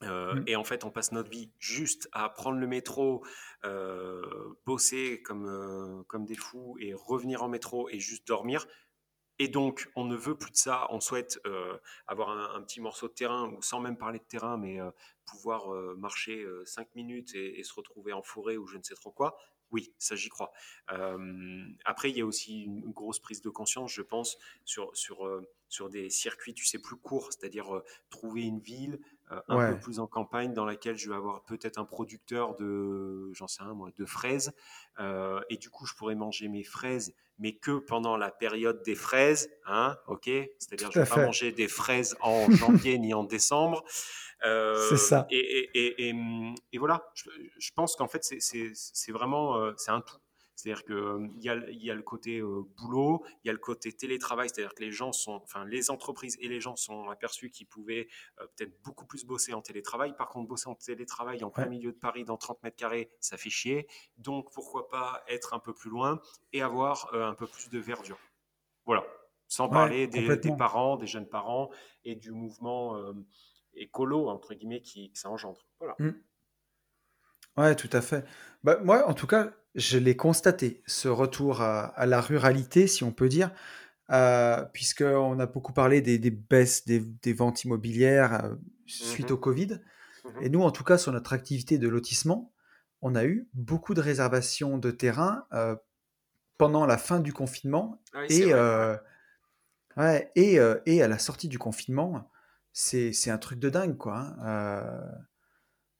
Euh, mmh. Et en fait, on passe notre vie juste à prendre le métro, euh, bosser comme, comme des fous et revenir en métro et juste dormir. Et donc, on ne veut plus de ça. On souhaite avoir un, petit morceau de terrain, ou sans même parler de terrain, mais pouvoir marcher 5 minutes et, se retrouver en forêt ou je ne sais trop quoi. Oui, ça j'y crois. après, il y a aussi une grosse prise de conscience, je pense, sur, sur des circuits, tu sais, plus courts, c'est-à-dire trouver une ville un peu plus en campagne dans laquelle je vais avoir peut-être un producteur de, j'en sais rien moi, de fraises, et du coup, je pourrais manger mes fraises, mais que pendant la période des fraises, hein, ok? C'est-à-dire, je ne vais pas manger des fraises en janvier ni en décembre. c'est ça. Et, et, et, voilà, je, je pense qu'en fait, c'est vraiment, c'est un tout. C'est-à-dire qu'il y, a, y a le côté boulot, il y a le côté télétravail, c'est-à-dire que les gens sont, enfin, les entreprises et les gens sont aperçus qu'ils pouvaient peut-être beaucoup plus bosser en télétravail. Par contre, bosser en télétravail en plein milieu de Paris dans 30 mètres carrés, ça fait chier. Donc, pourquoi pas être un peu plus loin et avoir un peu plus de verdure. Voilà. Sans parler des, parents, des jeunes parents et du mouvement écolo, entre guillemets, qui, ça engendre. Voilà. Mmh. Ouais, tout à fait. Bah, moi, en tout cas, je l'ai constaté, ce retour à, la ruralité, si on peut dire, euh, puisqu'on a beaucoup parlé des, baisses des, ventes immobilières euh, suite mmh au Covid. Mmh Et nous, en tout cas, sur notre activité de lotissement, on a eu beaucoup de réservations de terrain euh, pendant la fin du confinement. Ah et, ouais, et, et, à la sortie du confinement, c'est un truc de dingue, quoi. Hein.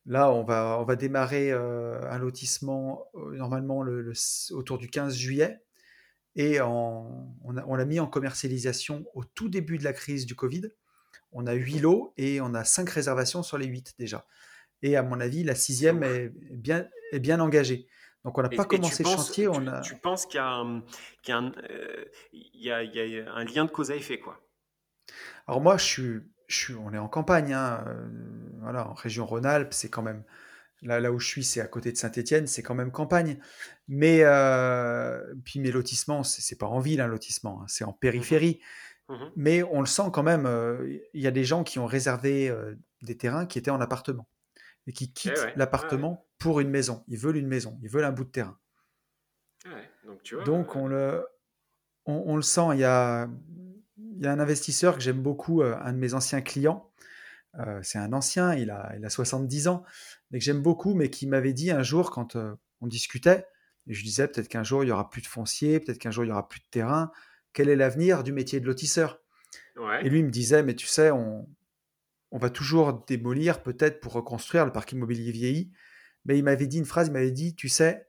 Là, on va, on va démarrer euh, un lotissement euh, normalement le, autour du 15 juillet. Et on, l'a mis en commercialisation au tout début de la crise du Covid. On a 8 lots et on a 5 réservations sur les 8 déjà. Et à mon avis, la sixième est bien, est bien engagée. Donc on n'a pas commencé le chantier. Tu, on a... tu penses qu'il y, a un, euh, y a un lien de cause à effet quoi? Alors moi, je suis on est en campagne, hein, euh, voilà, en région Rhône-Alpes, c'est quand même là, là où je suis, c'est à côté de Saint-Étienne, c'est quand même campagne. Mais euh, puis mes lotissements, c'est pas en ville un lotissement, hein, c'est en périphérie. Mmh mmh Mais on le sent quand même. Euh, il y a des gens qui ont réservé des terrains qui étaient en appartement et qui eh quittent l'appartement pour une maison. Ils veulent une maison, ils veulent un bout de terrain. donc, on le, on, le sent. Il y a il y a un investisseur que j'aime beaucoup, euh, un de mes anciens clients. Euh, c'est un ancien, il a, il a 70 ans, mais que j'aime beaucoup, mais qui m'avait dit un jour, quand euh, on discutait, et je disais peut-être qu'un jour il y aura plus de foncier, peut-être qu'un jour il y aura plus de terrain, quel est l'avenir du métier de lotisseur? Et lui me disait, mais tu sais, on, on va toujours démolir peut-être pour reconstruire, le parc immobilier vieilli. Mais il m'avait dit une phrase, il m'avait dit, tu sais,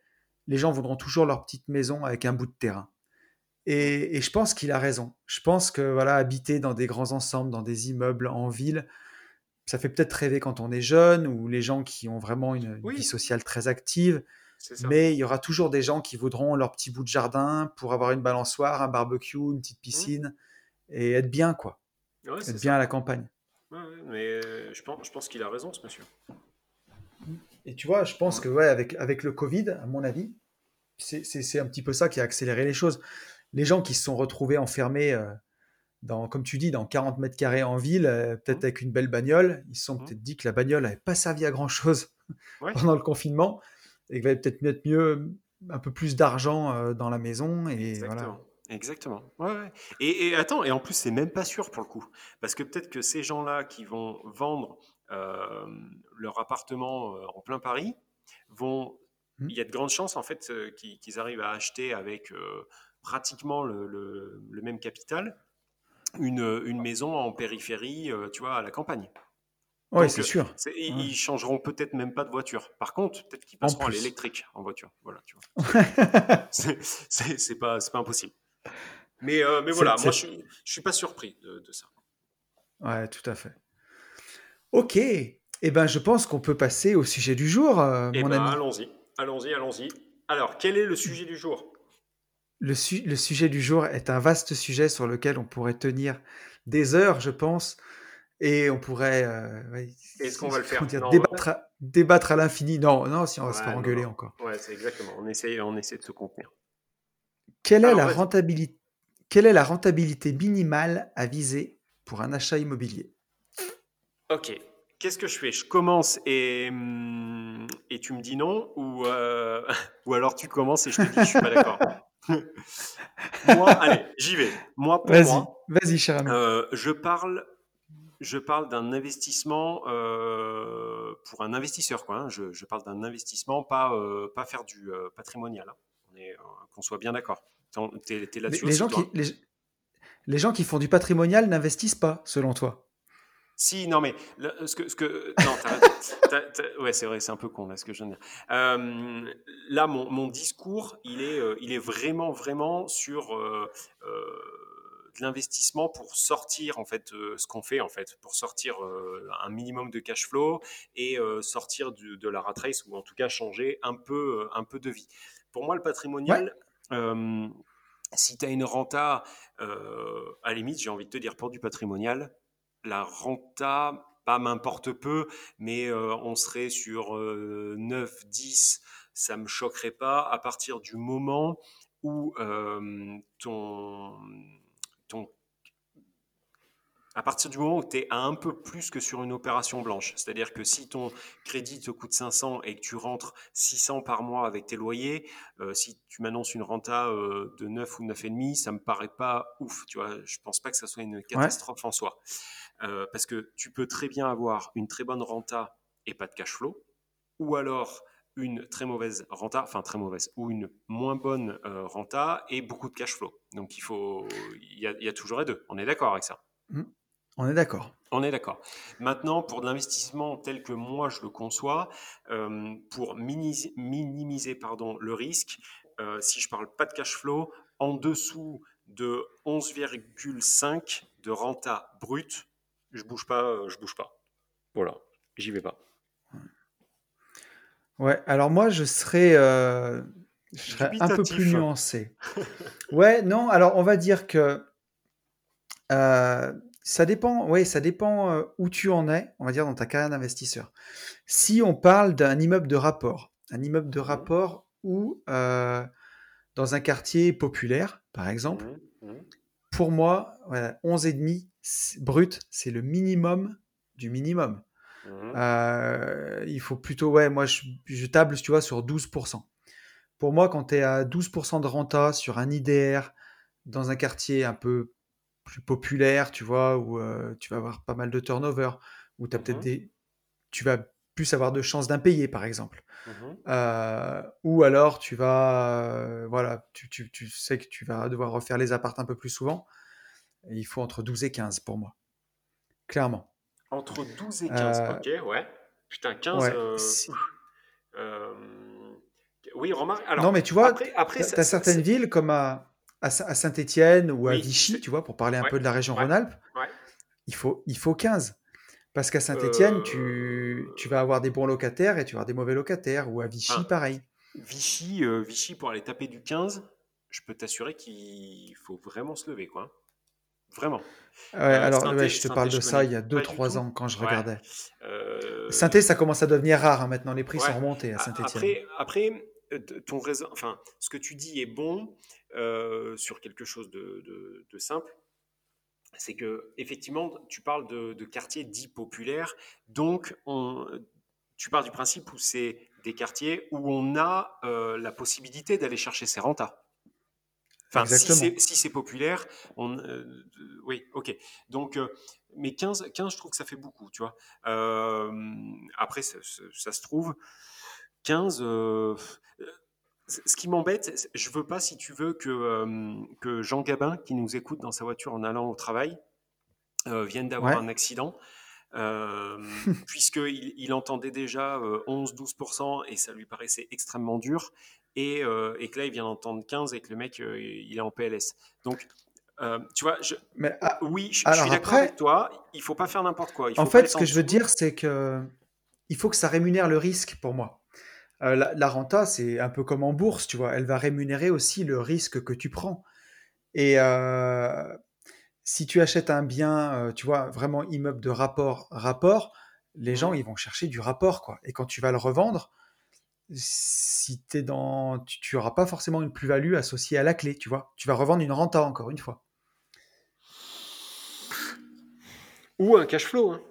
les gens voudront toujours leur petite maison avec un bout de terrain. Et, je pense qu'il a raison. Je pense que voilà, habiter dans des grands ensembles, dans des immeubles en ville, ça fait peut-être rêver quand on est jeune ou les gens qui ont vraiment une, vie sociale très active. Mais il y aura toujours des gens qui voudront leur petit bout de jardin pour avoir une balançoire, un barbecue, une petite mmh. piscine et être bien, quoi. être bien à la campagne. mais euh, je pense, je pense qu'il a raison, ce monsieur. Et tu vois, je pense que ouais, avec, avec le Covid, à mon avis, c'est un petit peu ça qui a accéléré les choses les gens qui se sont retrouvés enfermés, euh, dans, comme tu dis, dans 40 mètres carrés en ville, euh, peut-être mmh. avec une belle bagnole, ils se sont mmh. peut-être dit que la bagnole n'avait pas servi à grand-chose pendant le confinement et qu'il valait peut-être mettre mieux un peu plus d'argent euh, dans la maison. Et Exactement. Exactement. Et, attends, et en plus, c'est même pas sûr pour le coup. Parce que peut-être que ces gens-là qui vont vendre leur appartement en plein Paris vont. Mmh. Il y a de grandes chances en fait qu'ils arrivent à acheter avec pratiquement le, même capital une, une, maison en périphérie, euh, tu vois, à la campagne. Oui, c'est sûr. Ils, changeront peut-être même pas de voiture. Par contre, peut-être qu'ils passeront à l'électrique en voiture. Voilà, tu vois. c'est pas, pas impossible. Mais, euh, mais voilà, moi, je ne suis pas surpris de, ça. Ouais, tout à fait. Ok. Eh ben, je pense qu'on peut passer au sujet du jour, euh, eh mon ben, ami. Allons-y, allons-y, allons-y. Alors, quel est le sujet du jour? Le, sujet du jour est un vaste sujet sur lequel on pourrait tenir des heures, je pense, et on pourrait. Euh, Est-ce qu'on va le faire? débattre, à, débattre à l'infini. Non, non, si on va se faire engueuler encore. Ouais, c'est exactement. On essaie, on essaie de se contenir. Quelle est, la rentabilité, quelle est la rentabilité minimale à viser pour un achat immobilier? Ok. Qu'est-ce que je fais? Je commence et, hum, et tu me dis non ou, euh, ou alors tu commences et je te dis je suis pas d'accord moi, allez, j'y vais. Moi, pour vas-y, vas-y, cher ami. Euh, je parle je parle d'un investissement euh, pour un investisseur, quoi. Hein. Je, parle d'un investissement, pas, pas faire du patrimonial. Hein. Qu'on soit bien d'accord. Tu es, là-dessus les, gens qui, les, gens qui font du patrimonial n'investissent pas, selon toi? Si, non, mais ce que, ce que, non, ouais, c'est vrai, c'est un peu con là ce que je viens de dire. là, mon, mon, discours, il est, il est vraiment, vraiment sur l'investissement pour sortir en fait euh, ce qu'on fait en fait, pour sortir euh, un minimum de cash flow et euh, sortir de la rat race ou en tout cas changer un peu, un peu de vie. Pour moi, le patrimonial, si tu as une renta, à limite, j'ai envie de te dire pour du patrimonial, la renta, pas m'importe peu, mais on serait sur 9, 10, ça me choquerait pas. À partir du moment où ton à partir du moment où tu es à un peu plus que sur une opération blanche, c'est-à-dire que si ton crédit te coûte 500 et que tu rentres 600 par mois avec tes loyers, euh, si tu m'annonces une renta euh, de 9 ou 9,5, ça me paraît pas ouf. Tu vois, je pense pas que ça soit une catastrophe en soi. Euh, parce que tu peux très bien avoir une très bonne renta et pas de cash flow, ou alors une très mauvaise renta, enfin très mauvaise, ou une moins bonne renta et beaucoup de cash flow. Donc il faut, il y, a, toujours les deux. On est d'accord avec ça? On est d'accord. On est d'accord. Maintenant, pour l'investissement tel que moi je le conçois, euh, pour minimiser, pardon, le risque, euh, si je parle pas de cash flow, en dessous de 11,5 de renta brut, je bouge pas, euh, je bouge pas. Voilà, j'y vais pas. Ouais, alors moi je serais, je serais un peu plus nuancé. ouais, non, alors on va dire que ça dépend, oui, ça dépend euh, où tu en es, on va dire, dans ta carrière d'investisseur. Si on parle d'un immeuble de rapport, un immeuble de mmh rapport ou euh, dans un quartier populaire, par exemple, mmh mmh pour moi, voilà, 11,5 brut, c'est le minimum du minimum. Euh, il faut plutôt, ouais, moi je, je, table, tu vois, sur 12%. Pour moi, quand tu es à 12% de renta sur un IDR dans un quartier un peu plus populaire, tu vois, où euh, tu vas avoir pas mal de turnover, où as peut-être mmh des, tu vas plus avoir de chances d'impayé, par exemple. Mmh euh, ou alors tu vas, euh, voilà, tu, tu, tu, sais que tu vas devoir refaire les appartes un peu plus souvent. il faut entre 12 et 15 pour moi. Clairement. Entre 12 et 15, ok, ouais. Putain, 15. oui, remarque. Alors, non, mais tu vois, après, après tu as certaines villes comme à à, Saint-Étienne ou à Vichy, tu vois, pour parler un peu de la région Rhône-Alpes, il, faut, il faut 15. Parce qu'à Saint-Étienne, tu, tu, vas avoir des bons locataires et tu vas avoir des mauvais locataires. Ou à Vichy, pareil. Vichy, euh, Vichy, pour aller taper du 15, je peux t'assurer qu'il faut vraiment se lever, quoi. Vraiment. Ouais, euh, alors, je te parle de ça il y a 2-3 ans quand je regardais. Euh... saint ça commence à devenir rare hein, maintenant. Les prix sont remontés à Saint-Étienne. Après, après euh, ton raison, enfin, ce que tu dis est bon euh, sur quelque chose de, simple. C'est que effectivement, tu parles de, quartiers dits populaires, donc on, tu pars du principe où c'est des quartiers où on a euh, la possibilité d'aller chercher ses rentas. Enfin, si c'est populaire, on, oui, ok. Donc, mais 15, 15, je trouve que ça fait beaucoup, tu vois. après, ça, se trouve, 15, euh, ce qui m'embête, je veux pas, si tu veux, que, euh, que Jean Gabin, qui nous écoute dans sa voiture en allant au travail, euh, vienne d'avoir un accident. puisqu'il il entendait déjà 11-12% et ça lui paraissait extrêmement dur, et, et, que là il vient d'entendre 15 et que le mec il est en PLS. Donc tu vois, je, Mais, ah, oui, je, suis d'accord avec toi, il faut pas faire n'importe quoi. en fait, ce que je veux dire, c'est que il faut que ça rémunère le risque pour moi. Euh, la, renta, c'est un peu comme en bourse, tu vois. Elle va rémunérer aussi le risque que tu prends. Et euh, si tu achètes un bien, euh, tu vois, vraiment immeuble de rapport, rapport, les gens, ils vont chercher du rapport, quoi. Et quand tu vas le revendre, si es dans, tu n'auras pas forcément une plus-value associée à la clé, tu vois. Tu vas revendre une renta, encore une fois. Ou un cash flow. Hein.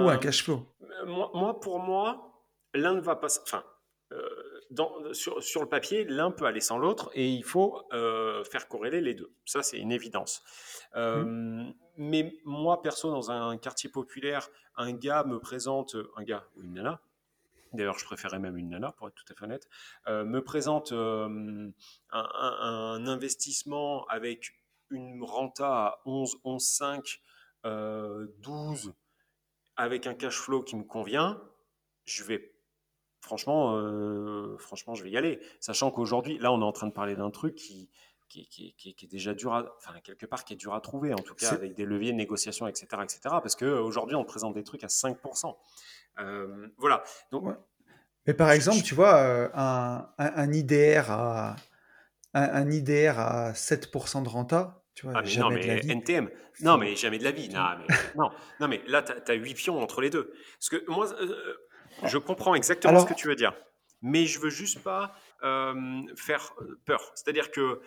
Ou un cash flow. Moi, moi, pour moi, l'un ne va pas. Enfin, euh, sur, sur, le papier, l'un peut aller sans l'autre et il faut faire corréler les deux. Ça, c'est une évidence. Mmh. Mais moi, perso, dans un quartier populaire, un gars me présente, un gars ou une nana, d'ailleurs je préférais même une nana pour être tout à fait honnête, me présente un, un, investissement avec une renta à 11, 11,5, 12, avec un cash flow qui me convient, je vais franchement, euh, franchement, je vais y aller. Sachant qu'aujourd'hui, là, on est en train de parler d'un truc qui, qui, qui, est déjà dur à, enfin, quelque part, qui est dur à trouver, en tout cas, avec des leviers de négociation, etc., etc. Parce qu'aujourd'hui, on présente des trucs à 5%. Euh, voilà. Donc, Mais par exemple, tu vois, euh, un, un, IDR à, un, IDR à 7% de renta, tu vois, ah, non, mais NTM. Non, mais jamais de la vie. Non, mais, non, non, mais là, tu as, 8 pions entre les deux. Parce que moi, je comprends exactement ce que tu veux dire. Mais je veux juste pas euh, faire peur. C'est-à-dire que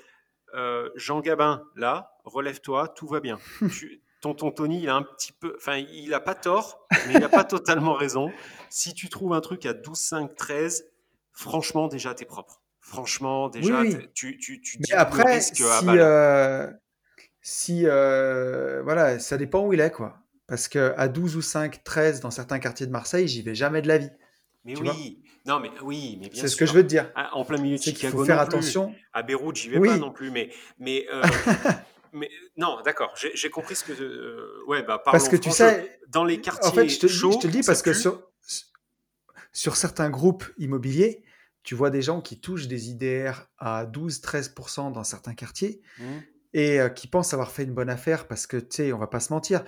euh, Jean Gabin, là, relève-toi, tout va bien. tonton Tony, il a un petit peu, enfin, il n'a pas tort, mais il n'a pas totalement raison. Si tu trouves un truc à 12, 5, 13, franchement, déjà, tu es propre. Franchement, déjà, tu, tu, tu mais après, si, euh, si voilà, ça dépend où il est, quoi. Parce qu'à 12 ou 5, 13 dans certains quartiers de Marseille, j'y vais jamais de la vie. Mais oui, non, mais oui, mais C'est ce que je veux te dire. Ah, en plein milieu de Chicago. Il faut faire attention. À Beyrouth, j'y vais pas non plus, mais, mais, euh, mais non, d'accord, j'ai compris ce que. Euh, ouais, bah, parce que tu sais, dans les quartiers. En fait, je te, je te le dis parce que sur, sur certains groupes immobiliers, tu vois des gens qui touchent des IDR à 12-13% dans certains quartiers mmh. et euh, qui pensent avoir fait une bonne affaire parce que, tu sais, on va pas se mentir,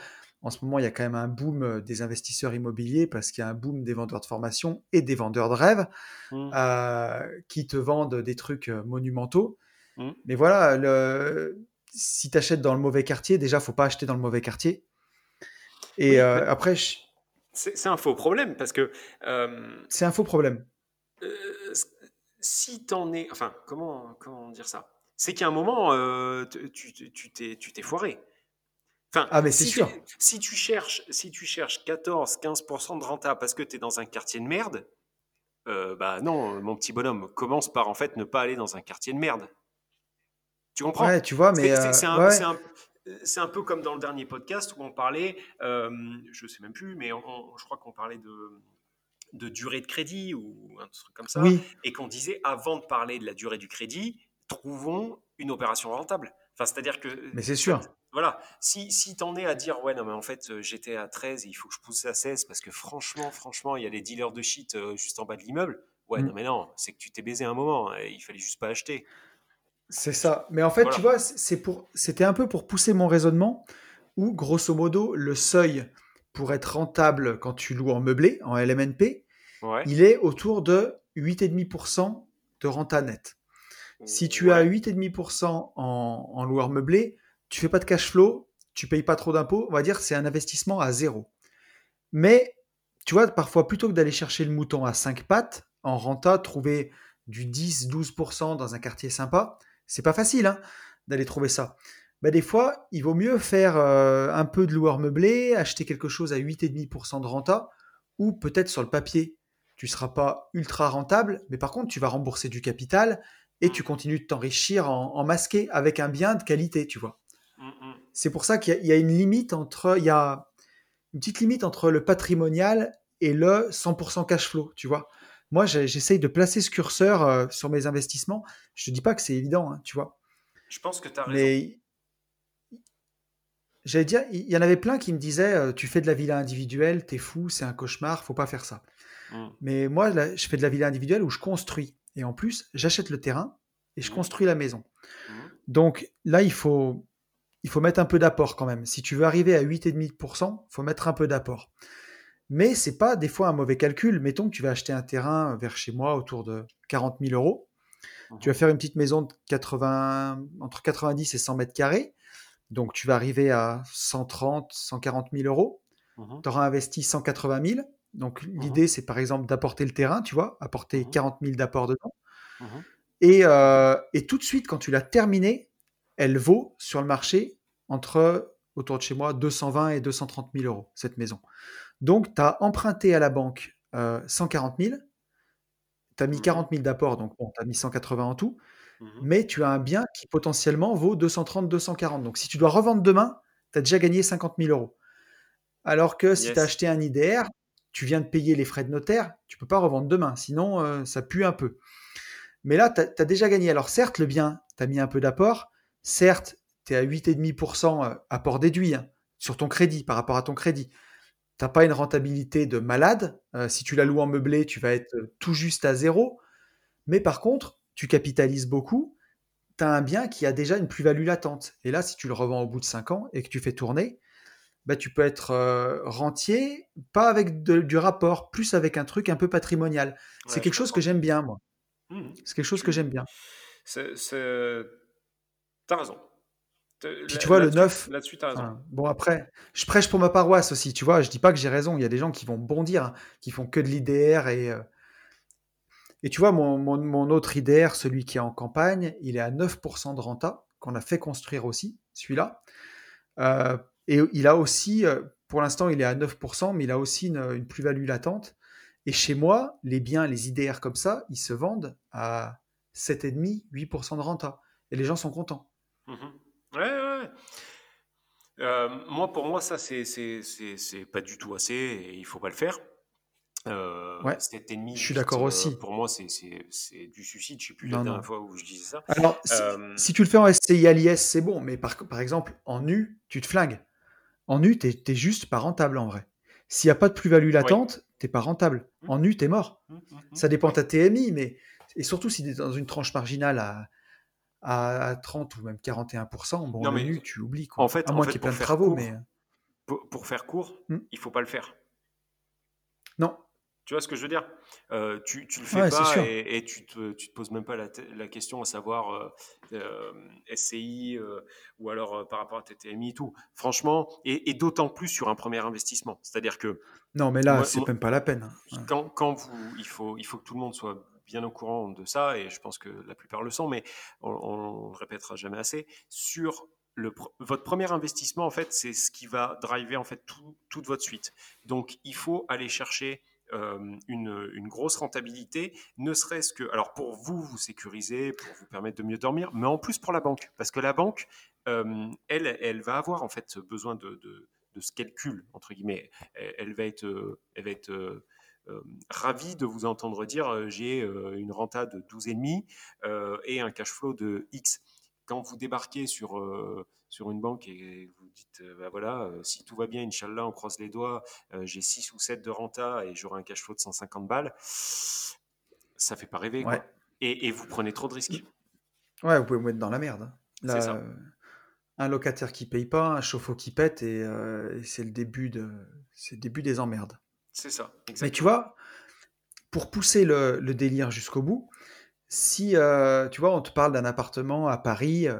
en ce moment, il y a quand même un boom euh, des investisseurs immobiliers parce qu'il y a un boom des vendeurs de formation et des vendeurs de rêves mmh. euh, qui te vendent des trucs euh, monumentaux. Mmh. Mais voilà, le... si tu achètes dans le mauvais quartier, déjà, faut pas acheter dans le mauvais quartier. Et après, c'est un faux problème parce que. C'est un faux problème. si t'en es. Enfin, comment, comment dire ça? C'est qu'à un moment, tu t'es foiré ah, mais c'est si sûr. Tu, si tu cherches, si tu cherches 14-15% de renta parce que tu es dans un quartier de merde, euh, bah non, mon petit bonhomme, commence par en fait ne pas aller dans un quartier de merde. Tu comprends? Ouais, tu vois, mais c'est euh, un, un, peu comme dans le dernier podcast où on parlait, euh, je sais même plus, mais je crois qu'on parlait de de durée de crédit ou un truc comme ça, et qu'on disait avant de parler de la durée du crédit, trouvons une opération rentable. Enfin, c'est-à-dire que. Mais c'est sûr voilà, si, si t'en es à dire, ouais, non, mais en fait, euh, j'étais à 13 et il faut que je pousse à 16 parce que franchement, franchement, il y a les dealers de shit euh, juste en bas de l'immeuble. Ouais, mm. non, mais non, c'est que tu t'es baisé un moment et il fallait juste pas acheter. C'est ça. Mais en fait, tu vois, c'est pour, c'était un peu pour pousser mon raisonnement où, grosso modo, le seuil pour être rentable quand tu loues en meublé, en LMNP, il est autour de 8,5% de renta net. Si tu as 8,5% en, en loueur meublé, tu fais pas de cash flow, tu payes pas trop d'impôts, on va dire c'est un investissement à zéro. Mais tu vois, parfois, plutôt que d'aller chercher le mouton à 5 pattes, en renta, trouver du 10-12% dans un quartier sympa, c'est pas facile hein, d'aller trouver ça. Bah, des fois, il vaut mieux faire euh, un peu de loueur meublé, acheter quelque chose à 8,5% de renta, ou peut-être sur le papier, tu seras pas ultra rentable, mais par contre, tu vas rembourser du capital et tu continues de t'enrichir en masqué avec un bien de qualité, tu vois. Mm, mm. C'est pour ça qu'il y, a une limite entre, il y a une petite limite entre le patrimonial et le 100% cash flow, tu vois. Moi, j'essaye de placer ce curseur euh, sur mes investissements. Je te dis pas que c'est évident, hein, tu vois. Je pense que tu as raison. Mais j'allais dire, il y en avait plein qui me disaient, euh, tu fais de la villa individuelle, t'es fou, c'est un cauchemar, faut pas faire ça. Mm. Mais moi, je fais de la villa individuelle où je construis. Et en plus, j'achète le terrain et je construis la maison. Donc là, il faut, il faut mettre un peu d'apport quand même. Si tu veux arriver à 8,5%, il faut mettre un peu d'apport. Mais c'est pas des fois un mauvais calcul. Mettons que tu vas acheter un terrain vers chez moi autour de 40 000 euros. Mhm. Tu vas faire une petite maison de 80, entre 90 et 100 mètres carrés. Donc tu vas arriver à 130, 140 000 euros. Mhm. Tu auras investi 180 000. Donc mhm. l'idée, c'est par exemple d'apporter le terrain, tu vois, apporter 40 000 d'apport dedans. Et, euh, et, tout de suite, quand tu l'as terminé, elle vaut sur le marché entre, autour de chez moi, 220 et 230 000 euros, cette maison. Donc, tu as emprunté à la banque 140 euh, 000, tu as mis 40 Mmh 000 d'apport, donc bon, tu as mis 180 en tout, Mmh mais tu as un bien qui potentiellement vaut 230, 240. Donc si tu dois revendre demain, tu as déjà gagné 50 000 euros. Alors que si tu as acheté un IDR, tu viens de payer les frais de notaire, tu peux pas revendre demain, sinon euh, ça pue un peu. Mais là, tu as, déjà gagné. Alors certes, le bien, tu as mis un peu d'apport, certes, tu es à 8,5% euh, apport déduit hein, sur ton crédit, par rapport à ton crédit. Tu n'as pas une rentabilité de malade. Euh, si tu la loues en meublé, tu vas être euh, tout juste à zéro. Mais par contre, tu capitalises beaucoup. Tu as un bien qui a déjà une plus-value latente. Et là, si tu le revends au bout de 5 ans et que tu fais tourner, bah, tu peux être euh, rentier, pas avec de- du rapport, plus avec un truc un peu patrimonial. C'est Ouais, quelque chose que j'aime bien, moi. Mmh C'est quelque chose que j'aime bien. c'est tu raison. Puis tu vois, le là-dessus neuf, là-dessus, tu raison. enfin, bon après, je prêche pour ma paroisse aussi, tu vois, je dis pas que j'ai raison, il y a des gens qui vont bondir, hein, qui font que de l'IDR et... euh, et tu vois, mon, mon- mon autre IDR, celui qui est en campagne, il est à 9% de renta, qu'on a fait construire aussi, celui-là. Euh, et il a aussi, euh, pour l'instant, il est à 9%, mais il a aussi une, une plus-value latente. Et chez moi, les biens, les IDR comme ça, ils se vendent à 7,5, 8% de renta. Et les gens sont contents. Mmh Ouais, ouais, ouais. Euh, moi, pour moi, ça, c'est c'est c'est c'est pas du tout assez et il faut pas le faire. Euh, Ouais, 7,5, je suis 8, d'accord euh, aussi. pour moi, c'est c'est c'est du suicide. Je sais plus la Non, dernière non. fois où je disais ça. Alors, si, Euh, si tu le fais en SCI à l'IS, c'est bon, mais par, par exemple, en nu, tu te flingues. En nu, t'es t'es juste pas rentable en vrai. S'il n'y a pas de plus-value oui. latente, t'es pas rentable. Mmh, En nu, t'es mort. mmh. Ça dépend Oui, de ta TMI, mais et surtout si tu es dans une tranche marginale à, à, à 30 ou même 41%, bon, Non, mais tu oublies en quoi. fait, À en moins fait, qu'il y ait plein de travaux, court, mais pour, pour faire court, hmm, il faut pas le faire. non. Tu vois ce que je veux dire? Euh, tu, tu le fais Ouais, pas et, et tu te, tu te poses même pas la, la question à savoir euh, euh, SCI euh, ou alors euh, par rapport à tes TMI et tout. Franchement, et, et d'autant plus sur un premier investissement. C'est-à-dire que Non, mais là, c'est même pas la peine. hein. Quand, quand vous, il faut, il faut que tout le monde soit bien au courant de ça, et je pense que la plupart le sont, mais on, on le répétera jamais assez. Sur votre premier investissement, en fait, c'est ce qui va driver en fait tout- toute votre suite. Donc, il faut aller chercher euh, une, grosse rentabilité, ne serait-ce que, alors pour vous, vous sécuriser, pour vous permettre de mieux dormir, mais en plus pour la banque, parce que la banque, euh, elle, elle va avoir en fait besoin de, ce calcul entre guillemets. Elle, va être, euh, elle va être euh, ravie de vous entendre dire euh, j'ai euh, une renta de 12,5 euh, et un cash flow de X. Quand vous débarquez sur, sur une banque et vous dites bah voilà, si tout va bien, Inch'Allah, on croise les doigts, j'ai 6 ou 7 de renta et j'aurai un cash flow de 150 balles, ça fait pas rêver Ouais. quoi. Et, et vous prenez trop de risques. Ouais, vous pouvez vous mettre dans la merde. hein. C'est Là, ça. euh, un locataire qui paye pas, un chauffe-eau qui pète, et, euh, et c'est le début de, c'est le début des emmerdes. C'est ça, Mais tu vois, pour pousser le, le délire jusqu'au bout, si euh, tu vois, on te parle d'un appartement à Paris euh,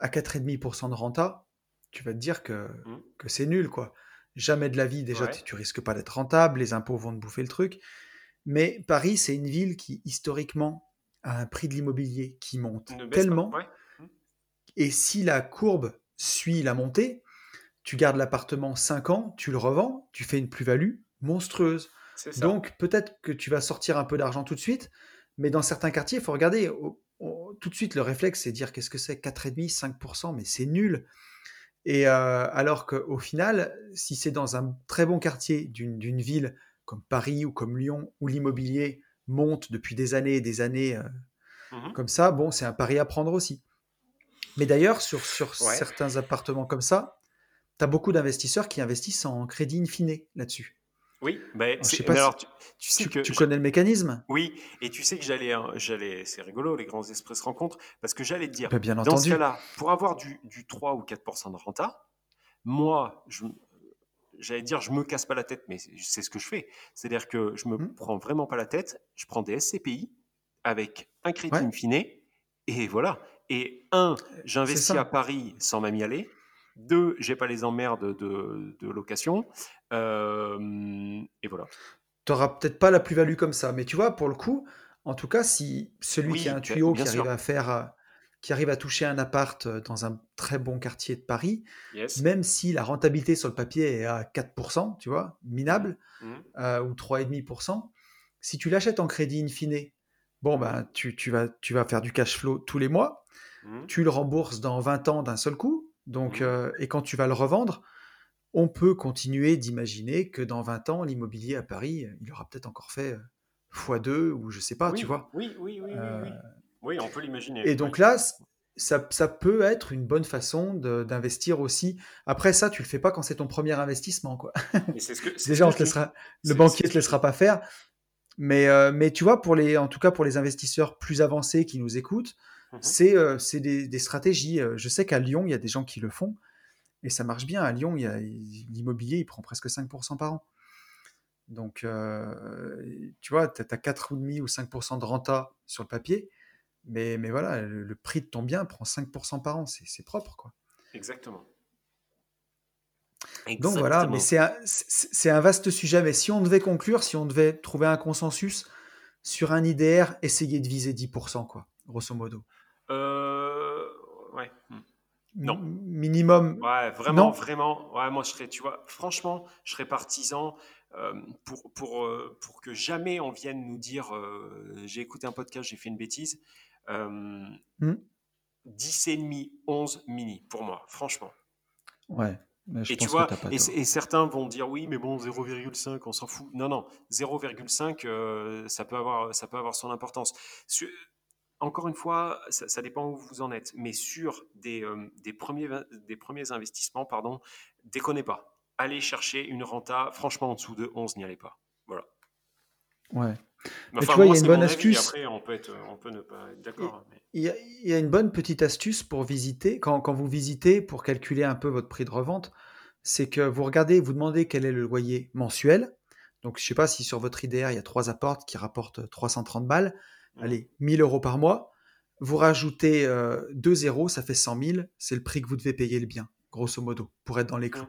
à 4,5% de renta, tu vas te dire que, Mm. que c'est nul, quoi. Jamais de la vie, déjà, Ouais. tu, tu risques pas d'être rentable, les impôts vont te bouffer le truc. Mais Paris, c'est une ville qui, historiquement, a un prix de l'immobilier qui monte pas. tellement. Ouais. Mm. Et si la courbe suit la montée, tu gardes l'appartement 5 ans, tu le revends, tu fais une plus-value monstrueuse. Donc peut-être que tu vas sortir un peu d'argent tout de suite, mais dans certains quartiers, il faut regarder. tout de suite, le réflexe, c'est dire qu'est-ce que c'est 4,5, 5%, mais c'est nul. Et euh, alors qu'au final, si c'est dans un très bon quartier d'une ville comme Paris ou comme Lyon, où l'immobilier monte depuis des années et des années euh, Mhm. comme ça, bon, c'est un pari à prendre aussi. Mais d'ailleurs, sur, sur Ouais. certains appartements comme ça, tu as beaucoup d'investisseurs qui investissent en crédit in fine là-dessus. Oui, Alors, je c'est- sais pas mais si alors tu, tu sais tu, que tu je- connais le mécanisme oui, et tu sais que j'allais, hein, j'allais, c'est rigolo, les grands esprits se rencontrent, parce que j'allais te dire, Ben, Bien dans ce cas-là, pour avoir du, du 3 ou 4% de renta, moi, je, j'allais dire, je me casse pas la tête, mais c'est ce que je fais. C'est-à-dire que je me Hmm. prends vraiment pas la tête, je prends des SCPI avec un crédit Ouais. in fine, et voilà. Et un, C'est j'investis à. Paris sans même y aller. Deux, j'ai pas les emmerdes de, de location. Euh, et voilà. Tu n'auras peut-être pas la plus-value comme ça, mais tu vois, pour le coup, en tout cas, si celui qui a un tuyau, qui arrive à faire, euh, qui arrive à toucher un appart euh, dans un très bon quartier de Paris, Yes. même si la rentabilité sur le papier est à 4%, tu vois, minable, Mhm. euh, ou 3,5%, si tu l'achètes en crédit in fine bon, ben, tu, tu, vas, tu vas faire du cash flow tous les mois. Mmh. Tu le rembourses dans 20 ans d'un seul coup. Donc, Mmh. euh, et quand tu vas le revendre, on peut continuer d'imaginer que dans 20 ans, l'immobilier à Paris, il aura peut-être encore fait euh, x2 ou je sais pas, Oui, tu vois. oui, oui, oui, oui, Euh, oui. Oui, on peut l'imaginer. et donc là, ça, ça peut être une bonne façon d'investir aussi. Après ça, tu le fais pas quand c'est ton premier investissement, quoi. Mais ce que, Déjà, on te laissera, le banquier c'est te laissera pas faire. Mais, euh, mais tu vois, pour les, en tout cas pour les investisseurs plus avancés qui nous écoutent, Mhm. c'est euh, c'est des, des stratégies. Euh, Je sais qu'à Lyon, il y a des gens qui le font et ça marche bien. À Lyon, l'immobilier, il prend presque 5% par an. Donc, euh, tu vois, tu as 4,5 ou 5% de renta sur le papier, mais, mais voilà, le, le prix de ton bien prend 5% par an. C'est propre, quoi. Exactement. Donc voilà, mais c'est un, un vaste sujet. Mais si on devait conclure, si on devait trouver un consensus sur un IDR, essayer de viser 10%, quoi, grosso modo. Euh, ouais. hmm. Non. Minimum. Ouais, vraiment, Non. vraiment. Ouais, moi, je serais, tu vois, franchement, je serais partisan euh, pour, pour, euh, pour que jamais on vienne nous dire euh, j'ai écouté un podcast, j'ai fait une bêtise. 10 et demi, 11 mini, pour moi, franchement. Ouais, mais je Et tu vois, et, certains vont dire oui, mais bon, 0,5, on s'en fout. Non, non, 0,5, euh, ça, peut avoir, ça peut avoir son importance. Encore une fois, ça, ça dépend où vous en êtes, mais sur des, euh, des, premiers, des premiers investissements, pardon, déconnez pas. Allez chercher une renta, franchement, en dessous de 11, n'y allez pas. Voilà. Ouais. Mais tu vois, il y a une bonne astuce. Après, on peut, être, on peut ne pas être d'accord. mais- Il y, a, il y a une bonne petite astuce pour visiter, quand, quand vous visitez, pour calculer un peu votre prix de revente, c'est que vous regardez, vous demandez quel est le loyer mensuel. Donc, je sais pas si sur votre IDR, il y a trois apports qui rapportent 330 balles. Allez, 1000 euros par mois. Vous rajoutez euh, deux zéros, ça fait 100 000. C'est le prix que vous devez payer le bien, grosso modo, pour être dans les clous.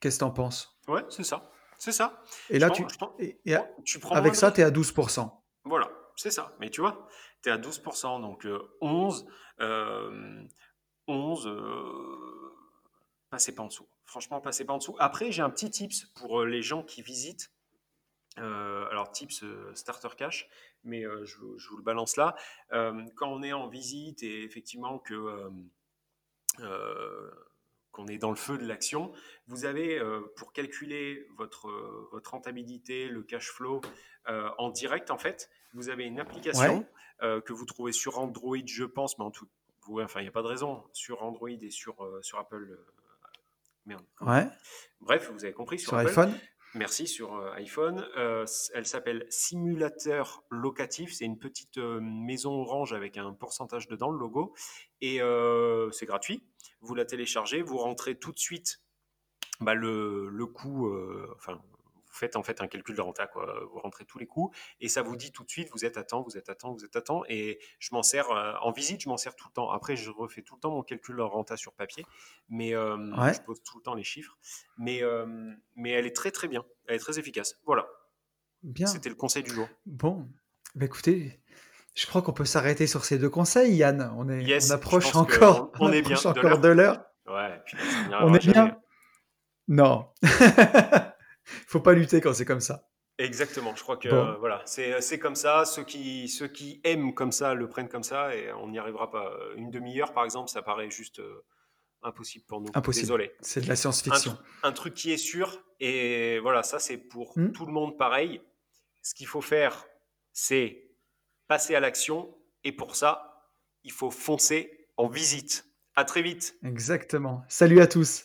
Qu'est-ce que tu en penses? Ouais, c'est ça. C'est ça. Et Je là, tu, je pense- et- et tu prends avec ça, tu es à 12%. Voilà, c'est ça. Mais tu vois, tu es à 12%, donc euh, 11, euh, 11, euh, passez pas en dessous. Franchement, passez pas en dessous. Après, j'ai un petit tips pour euh, les gens qui visitent. Euh, alors, tips euh, starter cash, mais euh, je, vous- je vous le balance là. Euh, quand on est en visite et effectivement que qu'on est dans le feu de l'action, vous avez pour calculer votre, votre rentabilité, le cash flow en direct en fait, vous avez une application Ouais. que vous trouvez sur Android, je pense, mais en tout, ouais, enfin il n'y a pas de raison sur Android et sur sur Apple. merde. Ouais. Bref, vous avez compris sur, Sur Apple. iPhone Merci sur euh, iPhone. Euh, elle s'appelle Simulateur Locatif. C'est une petite euh, maison orange avec un pourcentage dedans, le logo. Et c'est gratuit. Vous la téléchargez, vous rentrez tout de suite bah, le, le coût. Vous faites en fait un calcul de renta. Quoi. Vous rentrez tous les coûts et ça vous dit tout de suite vous êtes à temps, vous êtes à temps, vous êtes à temps. Et je m'en sers euh, en visite, je m'en sers tout le temps. Après, je refais tout le temps mon calcul de renta sur papier. Mais euh, Ouais. je pose tout le temps les chiffres. Mais, euh, mais elle est très très bien. Elle est très efficace. Voilà, Bien. c'était le conseil du jour. Bon, bah écoutez, je crois qu'on peut s'arrêter sur ces deux conseils, Yann. On, est, Yes, on approche encore, on- on est bien approche encore de l'heure. Ouais, On est bien. Non. Faut pas lutter quand c'est comme ça. Exactement, je crois que Bon. euh, voilà, c'est comme ça. Ceux qui, ceux qui aiment comme ça le prennent comme ça et on n'y arrivera pas. Une demi-heure, par exemple, ça paraît juste euh, impossible pour nous. Impossible. Désolé. C'est de la science-fiction. un truc qui est sûr, et voilà, ça c'est pour Hmm. tout le monde pareil. Ce qu'il faut faire, c'est passer à l'action, et pour ça, il faut foncer en visite. À très vite. Exactement. Salut à tous.